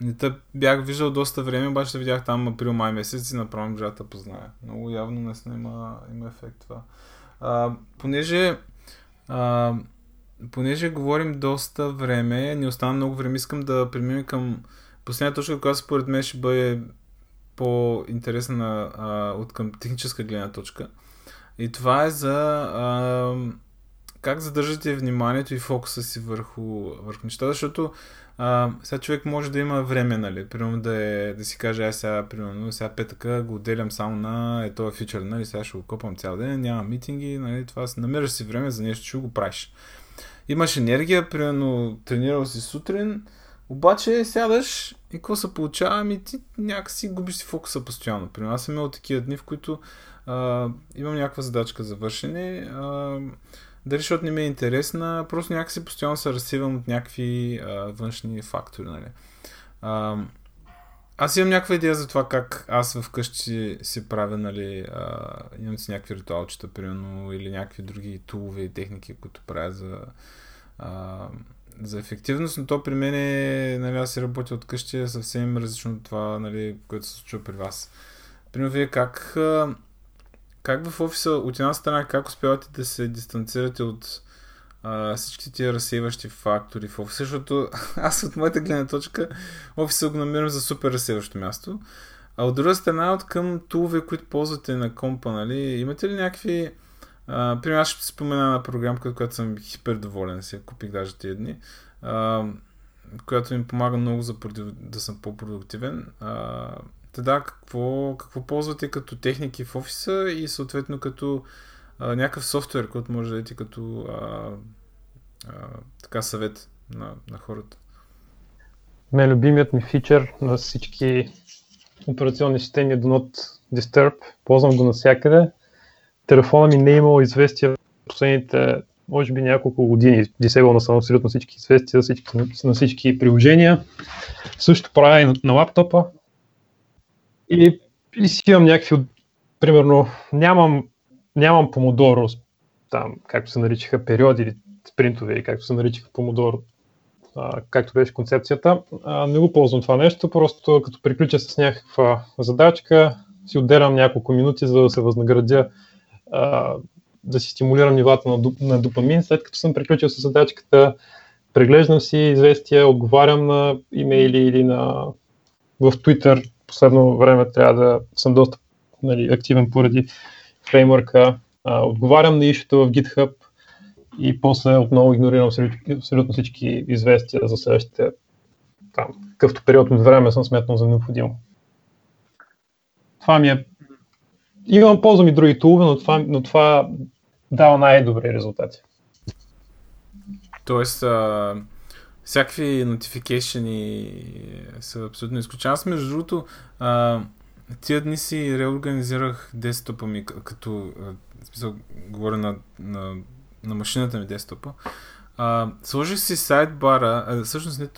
не те бях виждал доста време, обаче видях там април-май месец и направо можа да позная. Много явно наистина има, има ефект това. А, понеже а, понеже говорим доста време, не остана много време, искам да преминем към последната точка, която според мен ще бъде по-интересна а, от към техническа гледна точка. И това е за а, как задържате вниманието и фокуса си върху, върху нещата, защото а, сега човек може да има време, нали, примерно да, е, да си каже, ай сега, примерно, сега петъка го отделям само на е този фичър, нали, сега ще го копам цял ден, няма митинги, нали, това намираш си време за нещо, ще го правиш. Имаш енергия, примерно, тренирал си сутрин, обаче сядаш и какво се получава? Ами ти някакси губиш си фокуса постоянно. При аз съм имал такива дни, в които а, имам някаква задачка за вършене. А, дали защото не ми е интересна, просто някакси постоянно се разсивам от някакви а, външни фактори. Нали. А, аз имам някаква идея за това как аз вкъщи си правя, нали, а, имам си някакви ритуалчета, примерно, или някакви други тулове и техники, които правя за, а, за ефективност, но то при мен е, нали, аз си работя от къщи, е съвсем различно от това, нали, което се случва при вас. Примерно, вие как, как в офиса, от една страна, как успявате да се дистанцирате от а, всички тия разсейващи фактори в офиса, защото аз от моята гледна точка офиса го намирам за супер разсейващо място. А от друга страна, от към тулове, които ползвате на компа, нали, имате ли някакви... Примерно аз ще спомена на програмка, която съм хипер доволен, си купих даже тия дни, а, която ми помага много за да съм по-продуктивен. А, да, какво, какво ползвате като техники в офиса и съответно като а, някакъв софтуер, който може да дадете като а, а, така съвет на, на хората? Мен любимият ми фичър на всички операционни системи е Do Not Disturb. Ползвам го навсякъде. Телефона ми не е имал известия последните, може би няколко години. Дисейбъл съм абсолютно всички известия всички, на всички приложения. Също правя и на, на лаптопа. И, и си имам някакви, примерно, нямам нямам помодоро, там, както се наричаха периоди или спринтове, или както се наричаха помодоро, както беше концепцията. А, не го ползвам това нещо, просто като приключа с някаква задачка, си отделям няколко минути, за да се възнаградя, а, да си стимулирам нивата на, доп, на допамин. След като съм приключил с задачката, преглеждам си известия, отговарям на имейли или на в Twitter. Последно време трябва да съм доста нали, активен поради фреймворка, а, отговарям на ището в GitHub и после отново игнорирам абсолютно всички известия за следващите там, какъвто период от време съм сметнал за необходимо. Това ми е... Имам, ползвам и други тулове, но това, но това дава най-добри резултати. Тоест, а, всякакви notification са абсолютно изключени. Аз, между другото, а, Тия дни си реорганизирах десктопа ми, като, в смисъл, говоря на, на, на машината ми десктопа. А, сложих си сайдбара, а, всъщност не,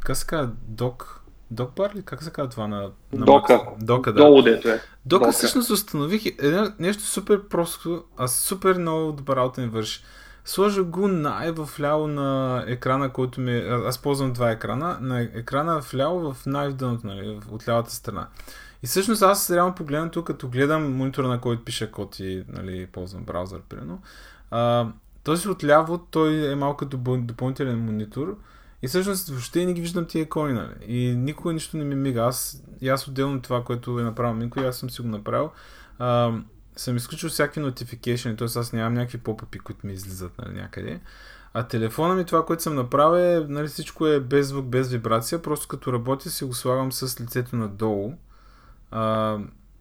как се казва, док, Докбар ли? Как се казва това на, на Дока. Дока, да. Долу дето е. Дока, Дока всъщност установих едно, нещо супер просто, а супер много добра работа ми върши. Сложа го най-вляво на екрана, който ми... Е, аз ползвам два екрана. На екрана вляво в най-вдъното, нали, от лявата страна. И всъщност аз реално погледнато, като гледам монитора, на който пише код и нали, ползвам браузър, примерно, а, този отляво, той е малко като допълнителен монитор и всъщност въобще не ги виждам тия икони, нали? И никога нищо не ми мига. Аз, и аз отделно това, което е направил Минко, и аз съм си го направил. А, съм изключил всякакви notification, т.е. аз нямам някакви попъпи, които ми излизат нали, някъде. А телефона ми, това, което съм направил е, нали, всичко е без звук, без вибрация, просто като работя си го слагам с лицето надолу а,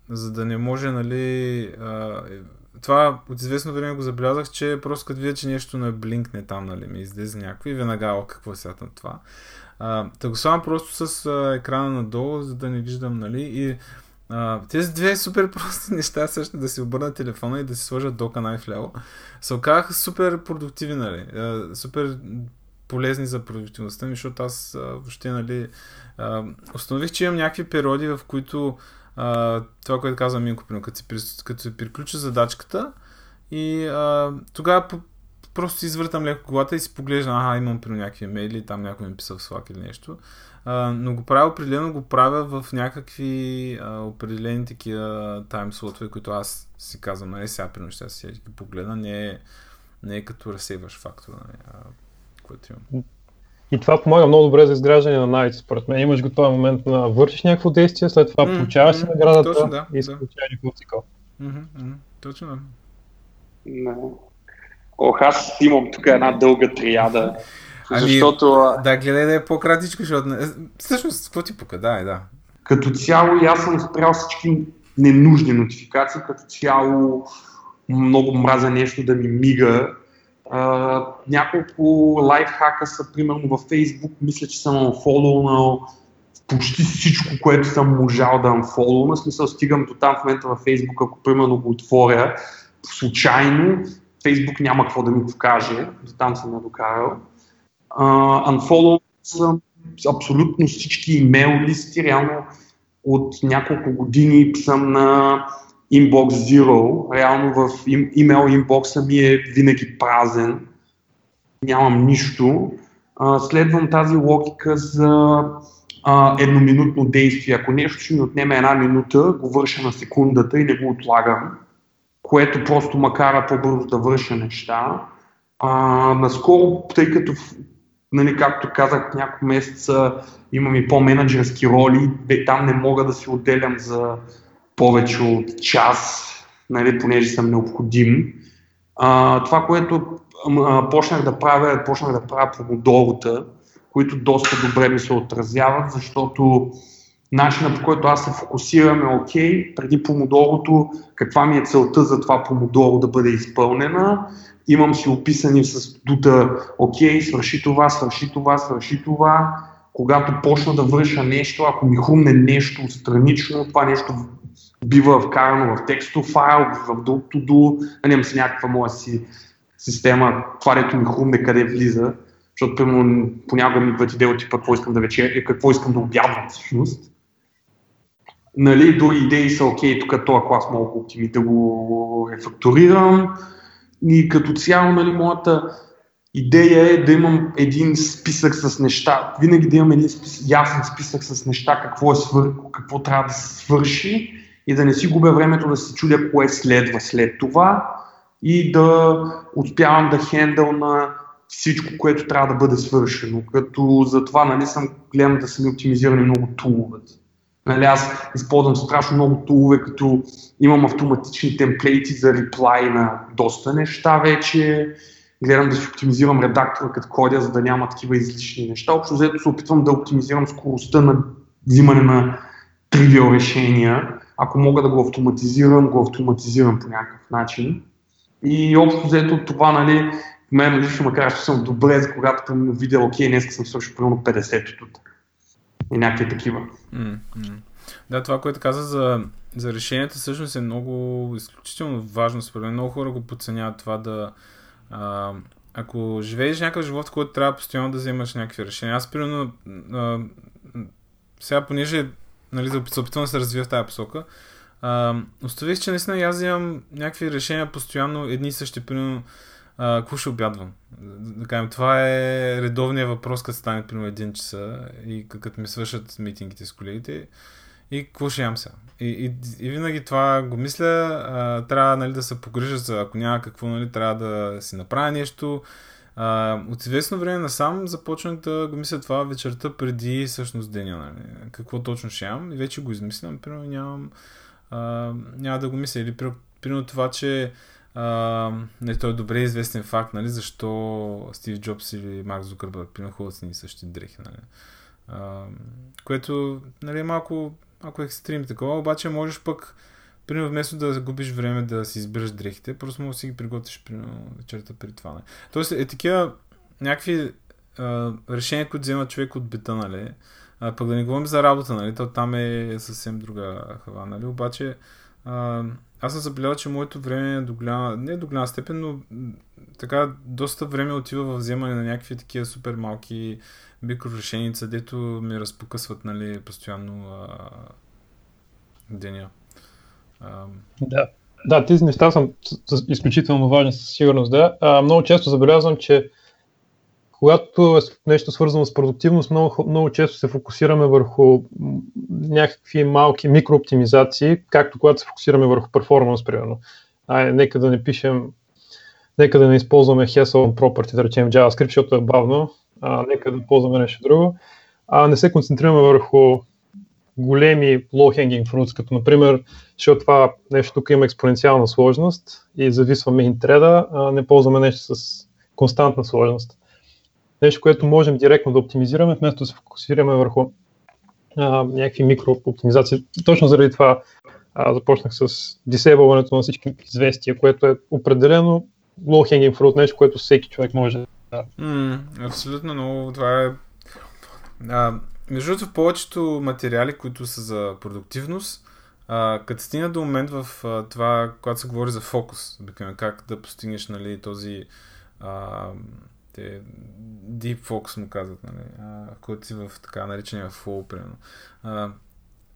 за да не може, нали, а, това от известно време го забелязах, че просто като видя, че нещо не блинкне там, нали, ми излезе някакво и веднага, о, какво е сега на това. А, да го слагам просто с а, екрана надолу, за да не виждам, нали, и тези две супер прости неща, също да си обърна телефона и да си сложа дока най-вляво, се оказаха супер продуктивни, нали, а, супер полезни за продуктивността ми, защото аз а, въобще, нали, а, установих, че имам някакви периоди, в които а, това, което каза Минко, като, си, като се приключи задачката и а, тогава просто извъртам леко колата и си поглеждам, ага, имам при някакви имейли, там някой ми писал в Slack или нещо. А, но го правя, определено го правя в някакви а, определени такива таймслотове, които аз си казвам, нали, сега при ще си ги погледна, не е, не е като разсейваш фактора, нали, а, което имам. И това помага много добре за изграждане на навици, според мен. Имаш го този момент на вършиш някакво действие, след това mm, получаваш си наградата точно, да, и да. получава някакво цикъл. Mm-hmm, mm-hmm, точно да. No. Ох, аз имам тук една дълга триада. Ами, защото... Да, гледай да е по-кратичко, защото... Всъщност, какво ти пука? Да, да. Като цяло и аз съм спрял всички ненужни нотификации, като цяло много мразя нещо да ми мига. Uh, няколко лайфхака са, примерно във Facebook, мисля, че съм фоллоунал почти всичко, което съм можал да амфоллоу. В смисъл стигам до там в момента във Facebook, ако примерно го отворя случайно, Facebook няма какво да ми покаже, до там съм я докарал. Uh, съм абсолютно всички имейл листи, реално от няколко години съм на Inbox Zero. Реално в имейл инбокса ми е винаги празен. Нямам нищо. Uh, следвам тази логика за uh, едноминутно действие. Ако нещо ще ми отнеме една минута, го върша на секундата и не го отлагам което просто ма кара по-бързо да върша неща. А, наскоро, тъй като, нали, както казах, няколко месеца имам и по-менеджерски роли, там не мога да си отделям за повече от час, нали, понеже съм необходим. А, това, което а, почнах да правя, почнах да правя помодорота, които доста добре ми се отразяват, защото начина по който аз се фокусирам е окей, преди помодорото, каква ми е целта за това помодоро да бъде изпълнена, имам си описани с дута окей, свърши това, свърши това, свърши това, когато почна да върша нещо, ако ми хрумне нещо странично, това нещо бива вкарано в текстов файл, в друг to нали, имам си някаква моя си система, това дето ми хрумне къде влиза, защото примерно понякога ми идват идеи типа какво искам да вечер, какво искам да обядвам всъщност. Нали, други идеи са, окей, тук този клас мога оптими да го рефакторирам. И като цяло, нали, моята идея е да имам един списък с неща. Винаги да имам един списък, ясен списък с неща, какво е свър... какво трябва да се свърши и да не си губя времето да се чудя кое следва след това и да успявам да хендъл на всичко, което трябва да бъде свършено. Като за това нали, съм гледам да са ми оптимизирани много туловете. Нали, аз използвам страшно много тулове, като имам автоматични темплейти за реплай на доста неща вече. Гледам да си оптимизирам редактора като кодя, за да няма такива излишни неща. Общо взето се опитвам да оптимизирам скоростта на взимане на тривиал решения. Ако мога да го автоматизирам, го автоматизирам по някакъв начин. И общо взето това, нали, мен лично макар, че съм добре, за когато видя, окей, днес съм свършил примерно 50-то и някакви такива. Да, това, което каза за, за решенията, всъщност е много изключително важно. Според мен много хора го подценяват това да. А, ако живееш някакъв живот, в който трябва постоянно да вземаш някакви решения. Аз, примерно, а, сега, понеже нали, се опитвам да се развия в тази посока, а, оставих, че наистина аз вземам някакви решения постоянно, едни и същи, примерно, какво ще обядвам? Това е редовният въпрос, като стане примерно един часа и като ми свършат митингите с колегите и какво ще ям сега? И, и, и винаги това го мисля, а, трябва нали, да се погрижа за ако няма какво, нали, трябва да си направя нещо. А, от известно време насам започнах да го мисля това вечерта преди всъщност деня. Нали. Какво точно ще ям и вече го измислям, примерно нямам, а, няма да го мисля. Или примерно това, че а, не, той е добре известен факт, нали, защо Стив Джобс или Марк Зукърбърг примерно ходят с ни същи дрехи. Нали. А, което нали, е малко, малко екстрим такова, обаче можеш пък Примерно вместо да губиш време да си избереш дрехите, просто може да си ги приготвиш примерно вечерта при това. Нали. Тоест е такива някакви а, решения, които взема човек от бита, нали. А, пък да не говорим за работа, нали, то там е съвсем друга хава, нали, обаче а, аз съм забелязал, че моето време е до голяма, не до голяма степен, но така доста време отива в вземане на някакви такива супер малки микрорешеница, дето ми разпокъсват нали, постоянно а, деня. А, да. Да, тези неща са изключително важни със сигурност. Да. А, много често забелязвам, че когато е нещо свързано с продуктивност, много, много често се фокусираме върху някакви малки микрооптимизации, както когато се фокусираме върху перформанс, примерно. Ай, нека да не пишем, нека да не използваме Hassle property, да речем JavaScript, защото е бавно, а, нека да ползваме нещо друго. А не се концентрираме върху големи low-hanging fruits, като например, защото това нещо тук има експоненциална сложност и зависва main thread а не ползваме нещо с константна сложност. Нещо, което можем директно да оптимизираме, вместо да се фокусираме върху а, някакви микрооптимизации. Точно заради това а, започнах с дисейбълването на всички известия, което е определено low-hanging fruit, нещо, което всеки човек може да... Mm, абсолютно, но това е... А, между другото, в повечето материали, които са за продуктивност, а, като стигна до момент в а, това, когато се говори за фокус, как да постигнеш нали, този а, те, Deep Focus му казват, нали, а, който си в така наречения flow, примерно. А,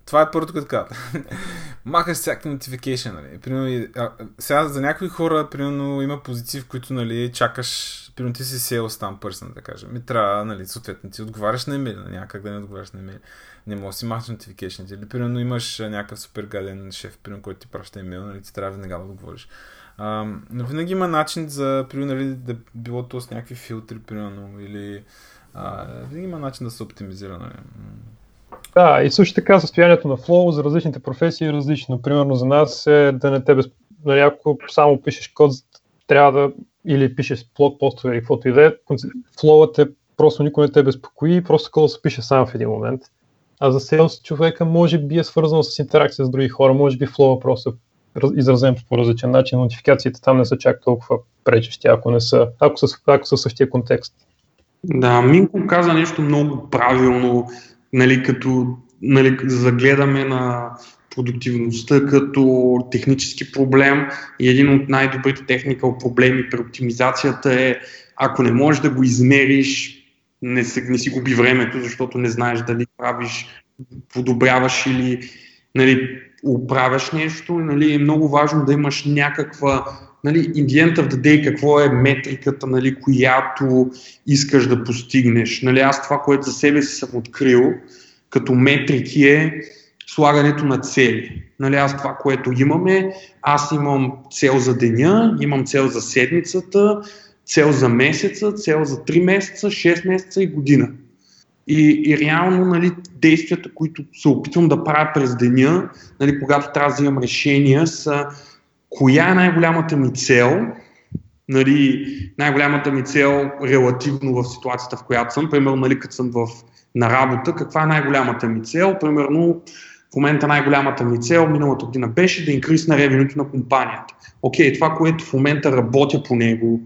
това е първото, като казват. Махаш всякакви notification, нали. Примерно, а, сега за някои хора, примерно, има позиции, в които, нали, чакаш, примерно ти си sales там пърсен, да кажем. Ми трябва, нали, съответно, ти отговаряш на имейли, няма как да не отговаряш на имейли. Не можеш да си махнеш notification. Или, примерно, имаш някакъв супер гаден шеф, примерно, който ти праща имейл, нали, ти трябва веднага да отговориш. А, винаги има начин за, примерно, нали, да било то с някакви филтри, примерно, или а, винаги има начин да се оптимизира. Нали. Да, и също така състоянието на флоу за различните професии е различно. Примерно за нас е да не те без... Нали, ако само пишеш код, трябва да или пишеш блог постове или каквото и да е, флоуът е просто никой не те безпокои, просто кодът се пише сам в един момент. А за селс човека може би е свързано с интеракция с други хора, може би флоу просто изразен по различен начин, нотификациите там не са чак толкова пречещи, ако, не са, ако, са, ако са същия контекст. Да, Минко каза нещо много правилно, нали, като нали, загледаме на продуктивността като технически проблем и един от най-добрите техникал проблеми при оптимизацията е ако не можеш да го измериш, не, се, не си губи времето, защото не знаеш дали правиш, подобряваш или нали, оправяш нещо. Нали, е много важно да имаш някаква нали, in the end of the day, какво е метриката, нали, която искаш да постигнеш. Нали, аз това, което за себе си съм открил като метрики е слагането на цели. Нали, аз това, което имаме, аз имам цел за деня, имам цел за седмицата, цел за месеца, цел за 3 месеца, 6 месеца и година. И, и реално нали, действията, които се опитвам да правя през деня, нали, когато трябва да взимам решения, са коя е най-голямата ми цел, нали, най-голямата ми цел релативно в ситуацията, в която съм, примерно нали, като съм в, на работа, каква е най-голямата ми цел, примерно в момента най-голямата ми цел миналата година беше да инкрисна ревенюто на компанията. Окей, това, което в момента работя по него,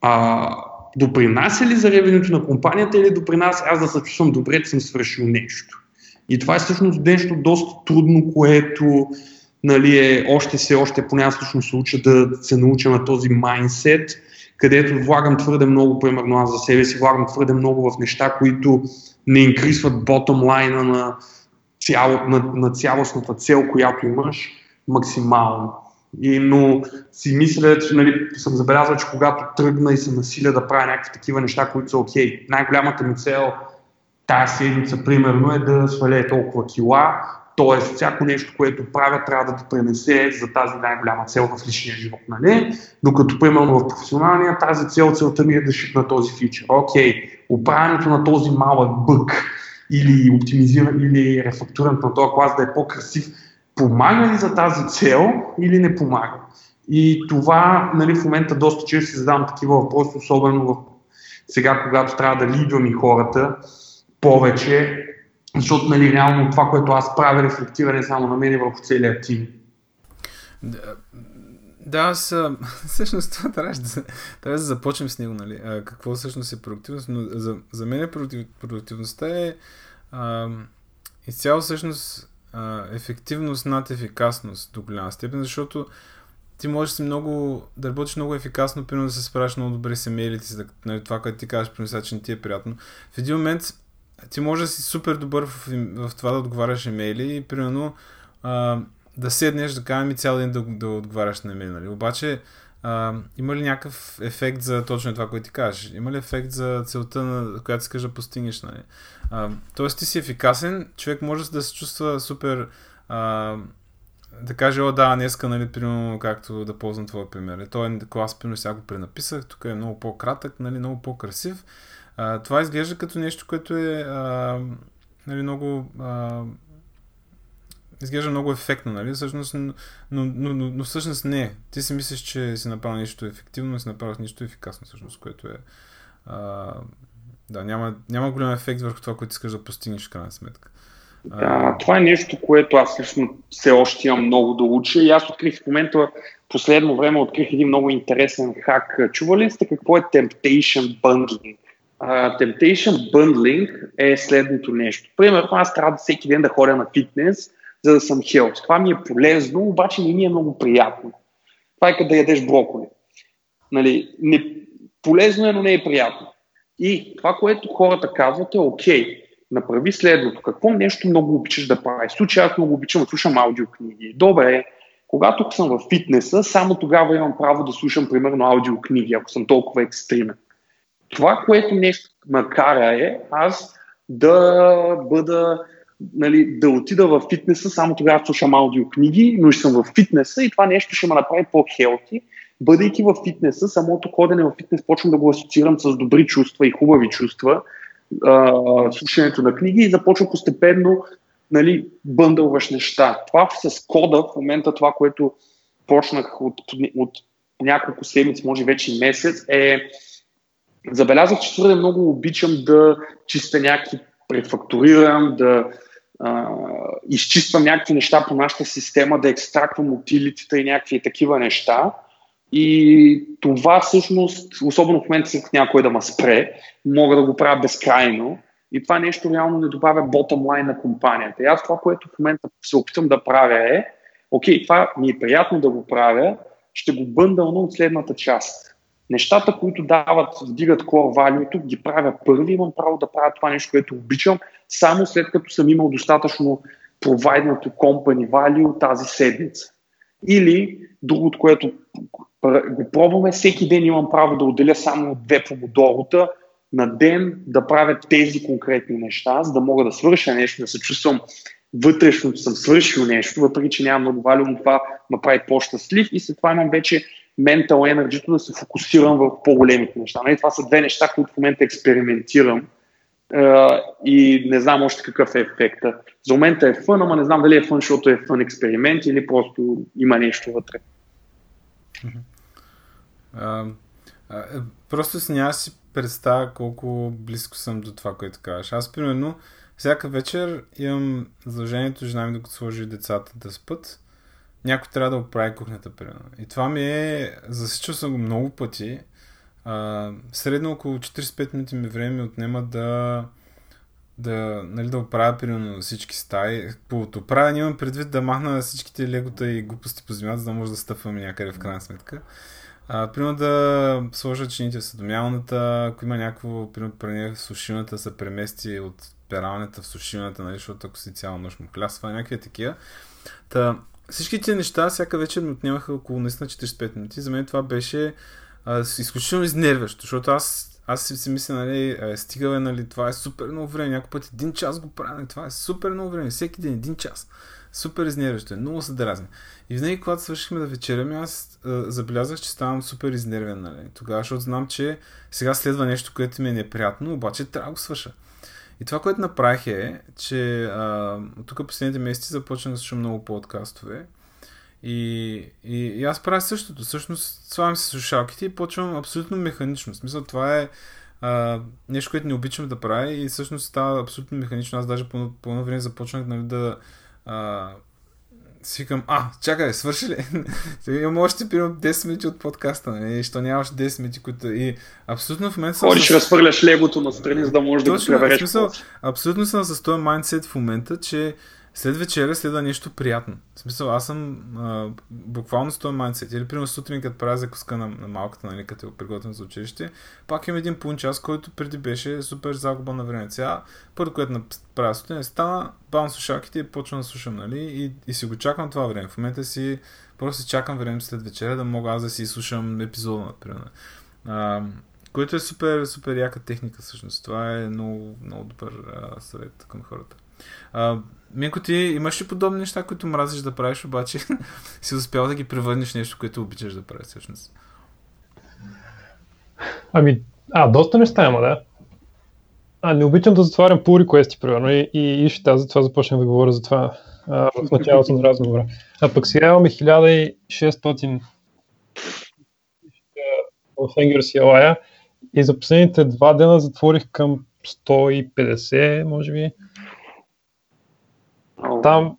а, допринася ли за ревенюто на компанията или допринася аз да се чувствам добре, че съм свършил нещо. И това е всъщност нещо доста трудно, което нали, е още се, още поне аз лично се уча да се науча на този майндсет, където влагам твърде много, примерно аз за себе си влагам твърде много в неща, които не инкрисват ботом лайна на, цяло, на, на цялостната цел, която имаш максимално. И, но си мисля, че нали, съм забелязал, че когато тръгна и се насиля да правя някакви такива неща, които са окей, okay, най-голямата ми цел тази седмица, примерно, е да сваля толкова кила, т.е. всяко нещо, което правя, трябва да допренесе за тази най-голяма цел в личния живот. Нали? Докато, примерно, в професионалния, тази цел, целта ми е да шипна този фичър. Окей, okay, управянето на този малък бък или оптимизиране или рефактурането на този клас да е по-красив, помага ли за тази цел или не помага? И това нали, в момента доста често си задавам такива въпроси, особено в сега, когато трябва да лидвам и хората повече, защото нали, реално това, което аз правя, рефлектира не само на мен и върху целия тим. Да, аз всъщност това трябва да, трябва да започнем с него, нали? А, какво всъщност е продуктивност, но за, за мен продуктив, продуктивността е а, изцяло всъщност ефективност над ефикасност до голяма степен, защото ти можеш си много, да работиш много ефикасно, примерно да се справиш много добре с емейлите да, нали, това, което ти кажеш, примерно, че не ти е приятно. В един момент ти можеш да си супер добър в, в това да отговаряш емейли и примерно а, да седнеш, да кажем и цял ден да, да отговаряш на имейли. Нали? Обаче, а, има ли някакъв ефект за точно това, което ти кажеш? Има ли ефект за целта, на която искаш да постигнеш? Нали? А, тоест ти си ефикасен, човек може да се чувства супер а, да каже, о да, днеска, нали, примерно, както да ползвам твоя пример. Е, той е клас, примерно, сега го пренаписах, тук е много по-кратък, нали, много по-красив. А, това изглежда като нещо, което е а, нали, много а, изглежда много ефектно, нали? Всъщност, но, но, но, но, но всъщност не. Ти си мислиш, че си направил нещо ефективно, но си направил нещо ефикасно, всъщност, което е... А, да, няма, няма голям ефект върху това, което искаш да постигнеш в крайна сметка. Да, това е нещо, което аз лично все още имам много да уча и аз открих в момента, последно време открих един много интересен хак. Чували ли сте какво е Temptation Bundling? Uh, temptation Bundling е следното нещо. Примерно аз трябва да всеки ден да ходя на фитнес, за да съм хелт. Това ми е полезно, обаче не ми е много приятно. Това е като да ядеш броколи. Нали, не, полезно е, но не е приятно. И това, което хората казват е окей, направи следното. Какво нещо много обичаш да правиш? В случай аз много обичам да слушам аудиокниги. Добре, когато съм в фитнеса, само тогава имам право да слушам примерно аудиокниги, ако съм толкова екстремен. Това, което нещо ме кара е аз да бъда нали, да отида в фитнеса, само тогава слушам аудиокниги, но ще съм в фитнеса и това нещо ще ме направи по-хелти. Бъдейки в фитнеса, самото ходене в фитнес почвам да го асоциирам с добри чувства и хубави чувства, а, слушането на книги и започва постепенно нали, бъндълваш неща. Това с кода, в момента това, което почнах от, от няколко седмици, може вече и месец, е забелязах, че твърде много обичам да чиста някакви префактурирам, да а, изчиствам някакви неща по нашата система, да екстрактвам утилитите и някакви такива неща. И това всъщност, особено в момента след някой да ме спре, мога да го правя безкрайно. И това нещо реално не добавя bottom line на компанията. И аз това, което в момента се опитам да правя е, окей, това ми е приятно да го правя, ще го бъндълна от следната част. Нещата, които дават, вдигат core value, ги правя първи, имам право да правя това нещо, което обичам, само след като съм имал достатъчно провайднато company value тази седмица. Или другото, което го пробваме, всеки ден имам право да отделя само две помодорота на ден да правя тези конкретни неща, за да мога да свърша нещо, да се чувствам вътрешно, че съм свършил нещо, въпреки че нямам много валю, но това ме прави по-щастлив и след това имам вече mental energy да се фокусирам в по-големите неща. Нали? Това са две неща, които в момента експериментирам Uh, и не знам още какъв е ефекта. За момента е фън, ама не знам дали е фън, защото е фън експеримент или просто има нещо вътре. Uh, просто си няма си представя колко близко съм до това, което казваш. Аз, примерно, всяка вечер имам задължението жена ми, докато сложи децата да спът, някой трябва да оправи кухнята, примерно. И това ми е... Засичал съм го много пъти а, средно около 45 минути ми време отнема да да, нали, да оправя примерно всички стаи. По оправяне имам предвид да махна всичките легота и глупости по земята, за да може да стъпваме някъде в крайна сметка. А, примерно да сложа чините в съдомялната, ако има някакво, примерно, пране в сушилната, се премести от пералнята в сушилната, нали, защото ако си цяла нощ му хлясва, някакви такива. Та, всички тези неща всяка вечер ми отнемаха около наистина 45 минути. За мен това беше а, изключително изнервящо, защото аз, аз си, си мисля, нали, е, стига, нали, това е супер много време, някой път един час го правя, нали, това е супер много време, всеки ден един час. Супер изнервящо е, много се дразни. И винаги, когато свършихме да вечеряме, аз а, забелязах, че ставам супер изнервен, нали. Тогава, защото знам, че сега следва нещо, което ми е неприятно, обаче трябва да го свърша. И това, което направих е, че а, тук последните месеци започнах да слушам много подкастове и, и, и аз правя същото. Всъщност, слагам си слушалките и почвам абсолютно механично. В смисъл, това е а, нещо, което не обичам да правя и всъщност става абсолютно механично. Аз даже по, по едно време започнах нали, да а, си викам, а, чакай, свърши ли? Имам още примерно 10 минути от подкаста, нали? Що нямаш 10 минути, които... И абсолютно в момента съм... Ходиш, с... разхвърляш легото на страни, за да можеш да го превереш. Смисъл, абсолютно съм с този майндсет в момента, че след вечеря следва нещо приятно. В смисъл, аз съм а, буквално с този майндсет. Или, примерно, сутрин, като правя закуска на, на малката, нали, като приготвям за училище, пак имам един половин час, който преди беше супер загуба на време. Сега, първо, което правя сутрин, е стана, бавам слушалките и почвам да слушам, нали, и, и си го чакам това време. В момента си, просто чакам време след вечеря да мога аз да си слушам епизода, например. А, което е супер, супер яка техника, всъщност. Това е много, много добър а, съвет към хората. А, Минко, ти имаш ли подобни неща, които мразиш да правиш, обаче си успял да ги превърнеш нещо, което обичаш да правиш всъщност? Ами, а, доста неща има, да. А, не обичам да затварям pull request примерно, и, и, и ще затова започнах да говоря за това а, в началото на разговора. А пък сега имаме 1600 в Angular CLI и за последните два дена затворих към 150, може би. Там,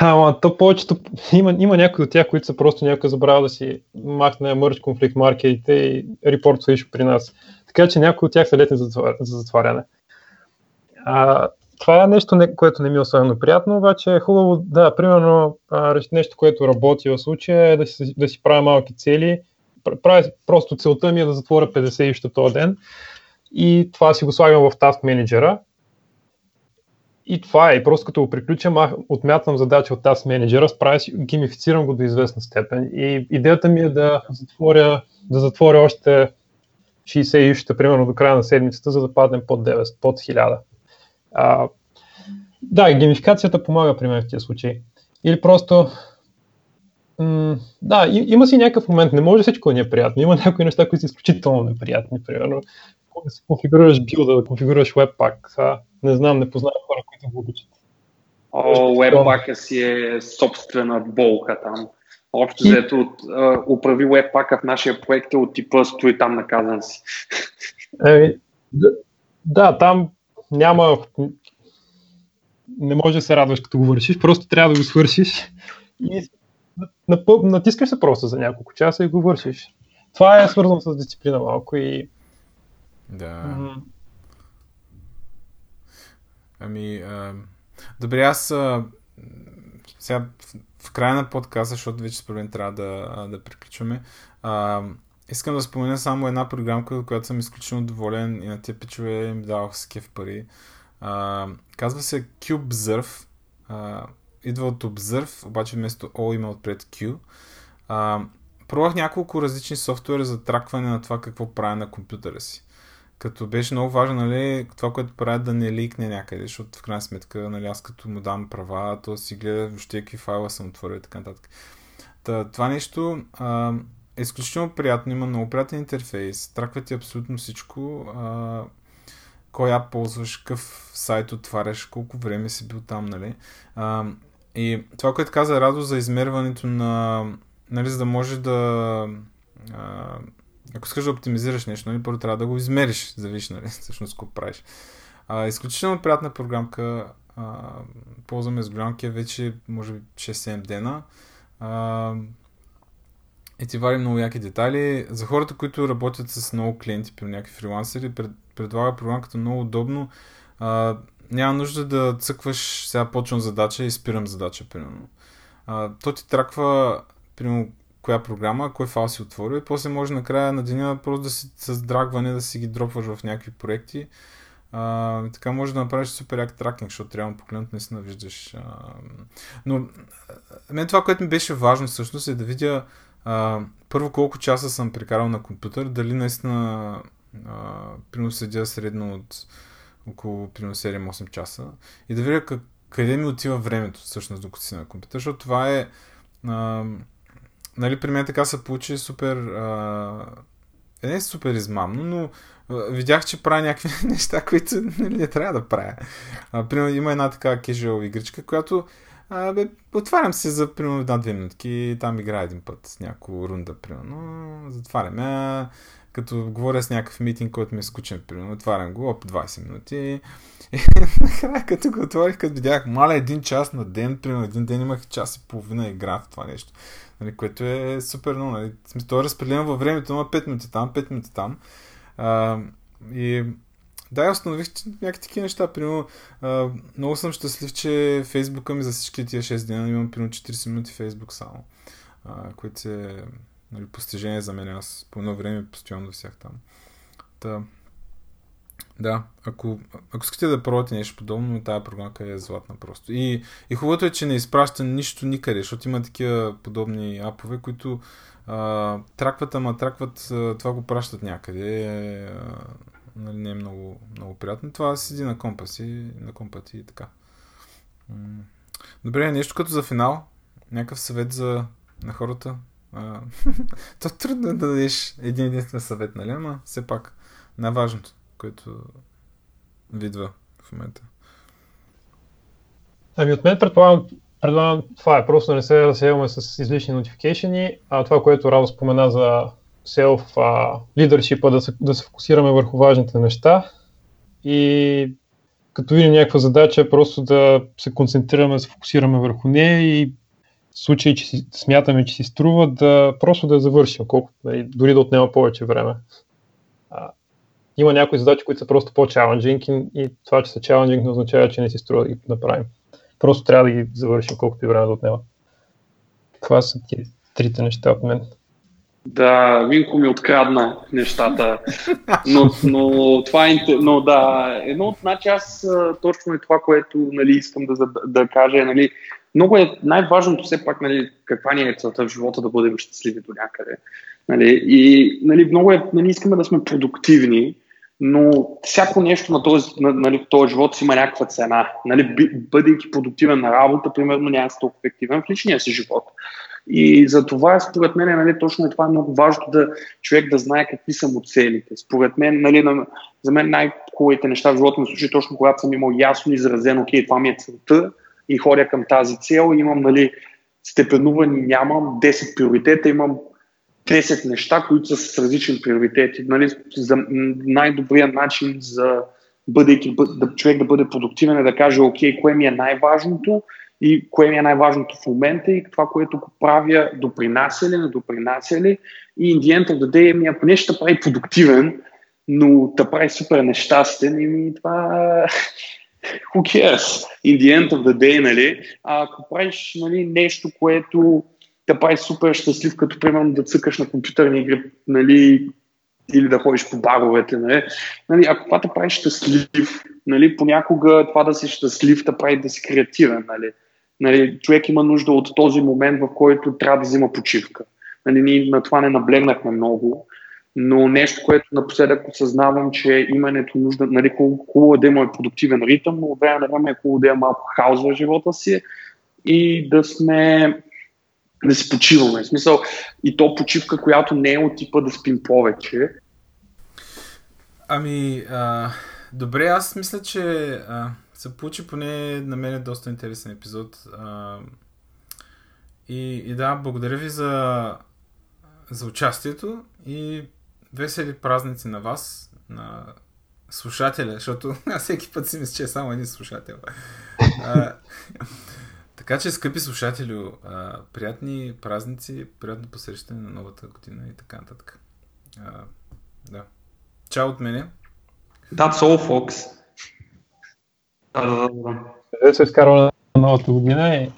Ама то повечето, има, има някои от тях, които са просто някой забравя да си махне мърч конфликт маркерите и репортва ишу при нас. Така че някои от тях са летни за, за затваряне. А, това е нещо, което не ми е особено приятно, обаче е хубаво, да, примерно нещо, което работи в случая е да си, да си правя малки цели. Правя, просто целта ми е да затворя 50 ища този ден и това си го слагам в Task Manager и това е. И просто като го приключам, отмятам задача от тази менеджера, справя си, геймифицирам го до известна степен. И идеята ми е да затворя, да затворя още 60 ища, примерно до края на седмицата, за да паднем под 9, под 1000. А, да, геймификацията помага при мен в тези случаи. Или просто м- да, има си някакъв момент, не може всичко да ни е приятно. Има някои неща, които са изключително неприятни. Примерно, да си конфигурираш билда, да конфигурираш Webpack. А, не знам, не познавам които го обичат. О, Webpack си е собствена болка там. Общо взето управи Webpack в нашия проект е от типа стои там наказан си. Е, да, да, там няма не може да се радваш като го вършиш, просто трябва да го свършиш и натискаш се просто за няколко часа и го вършиш. Това е свързано с дисциплина малко и да. Mm-hmm. Ами, а... добре, аз а... сега в, края на подкаста, защото вече според мен трябва да, да приключваме, а... искам да спомена само една програмка, която съм изключително доволен и на тези пичове им давах с кеф пари. А... Казва се CubeZerve. А... Идва от Observe, обаче вместо O има отпред Q. А... Пробвах няколко различни софтуери за тракване на това какво правя на компютъра си. Като беше много важно, нали, това, което правят да не ликне някъде, защото в крайна сметка, нали, аз като му дам права, то си гледа въобще какви файла съм отворил и така нататък. Та, това нещо а, е изключително приятно, има много приятен интерфейс, траква ти абсолютно всичко, а, ап ползваш, какъв сайт отваряш, колко време си бил там, нали. А, и това, което каза Радо за измерването на, нали, за да може да а, ако искаш да оптимизираш нещо, нали, първо трябва да го измериш, завиш, нали, всъщност какво правиш. А, изключително приятна програмка, а, ползваме с голямки вече, може би 6-7 дена. А, и ти вари много яки детайли. За хората, които работят с много клиенти, при някакви фрилансери, пред, предлага програмката много удобно. А, няма нужда да цъкваш, сега почвам задача и спирам задача, примерно. А, то ти траква, примерно, коя програма, кой файл си отворил и после може накрая на деня просто да си с драгване да си ги дропваш в някакви проекти. А, така може да направиш супер як тракинг, защото трябва погледнат наистина виждаш. А, но мен това, което ми беше важно всъщност е да видя а, първо колко часа съм прекарал на компютър, дали наистина седя средно от около примерно 7-8 часа и да видя как, къде ми отива времето всъщност докато си на компютър, защото това е а, нали, при мен така се получи супер... А... Е, супер измамно, но видях, че правя някакви неща, които нали, не трябва да правя. А, примерно има една така casual игричка, която а, бе, отварям се за примерно една-две минутки и там играя един път с някаква рунда, примерно. Затваряме като говоря с някакъв митинг, който ми е скучен, примерно, отварям го, оп, 20 минути. И накрая, като го отворих, като видях, маля един час на ден, примерно, един ден имах час и половина игра в това нещо нали, което е супер много. Нали. Смисъл, е разпределен във времето, има 5 минути там, 5 минути там. А, и Да, установих някакви такива неща. Примерно, много съм щастлив, че Фейсбука ми за всички тия 6 дена имам примерно 40 минути Фейсбук само. А, което е нали, постижение за мен. Аз по едно време постоянно висях там. Та, да, ако, ако искате да пробвате нещо подобно, тази програмка е златна просто. И, и хубавото е, че не изпраща нищо никъде, защото има такива подобни апове, които а, тракват, ама тракват, а, това го пращат някъде. А, нали, не е много, много приятно. Това седи на компас и на компът и така. Добре, нещо като за финал. Някакъв съвет за на хората. А, то трудно е да дадеш един единствен съвет, нали? Ама все пак най-важното, което видва в момента. Ами от мен предполагам, предполагам това е просто да не се разсеяваме с излишни нотификейшени, а това, което Радо спомена за self leadership да се, да се фокусираме върху важните неща и като видим някаква задача, просто да се концентрираме, да се фокусираме върху нея и в случай, че си, смятаме, че си струва, да просто да я завършим, колко, нали, дори да отнема повече време. А, има някои задачи, които са просто по-чаленджинг и, и това, че са чаленджинг не означава, че не си струва да ги направим. Просто трябва да ги завършим колкото и време да отнема. Това са ти трите неща от мен. Да, Винко ми открадна нещата. Но, но това е. Но да, едно от. Значи аз точно е това, което нали, искам да, да кажа. Нали, много е най-важното все пак, нали, каква ни е целта в живота да бъдем щастливи до някъде. Нали, и нали, много е, нали, искаме да сме продуктивни, но всяко нещо на този, на, нали, този живот си има някаква цена. Нали, бъдейки продуктивен на работа, примерно, няма да толкова ефективен в личния си живот. И за това, според мен, нали, точно това е много важно да човек да знае какви са му целите. Според мен, нали, на, за мен най-хубавите неща в живота ми случи точно когато съм имал ясно изразено, окей, това ми е целта и ходя към тази цел. Имам, нали, степенувани нямам 10 приоритета, имам 10 неща, които са с различни приоритети. Нали, за най-добрият начин за бъдейки, да, човек да бъде продуктивен е да каже, окей, кое ми е най-важното и кое ми е най-важното в момента и това, което правя, допринася ли, не допринася ли. И in the end ми, ако нещо прави продуктивен, но да прави супер нещастен, и ми това who cares? In the end of the day, нали? А ако правиш нали, нещо, което да прави супер щастлив, като примерно да цъкаш на компютърни игри, нали, или да ходиш по баровете, нали? нали ако това те прави щастлив, нали, понякога това да си щастлив да прави да си креативен, нали? Нали, човек има нужда от този момент, в който трябва да взима почивка. Нали, ние на това не наблегнахме много, но нещо, което напоследък осъзнавам, че имането нужда, нали, хубаво е да има продуктивен ритъм, но време на време е хубаво да има малко хаос в живота си и да сме да си почиваме. В смисъл, и то почивка, която не е от типа да спим повече. Ами, а, добре, аз мисля, че а, се получи поне на мен е доста интересен епизод. А, и, и да, благодаря ви за, за участието и весели празници на вас, на слушателя, защото всеки път си мисля, че е само един слушател. А, така че, скъпи слушатели, приятни празници, приятно посрещане на новата година и така нататък. А, да. Чао от мене. That's all, folks. Къде се изкарва на новата година и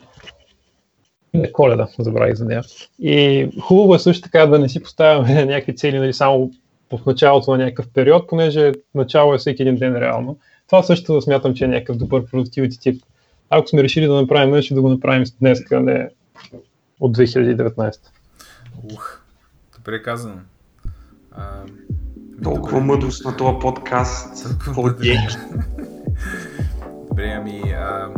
не коледа, забравих за нея. И хубаво е също така да не си поставяме някакви цели нали, само в началото на някакъв период, понеже начало е всеки един ден реално. Това също смятам, че е някакъв добър продуктивити тип. Ако сме решили да направим нещо, да го направим днес, а не от 2019. Ух, добре казано. А, Толкова мъдрост на този подкаст. Толкова Добре, ами... А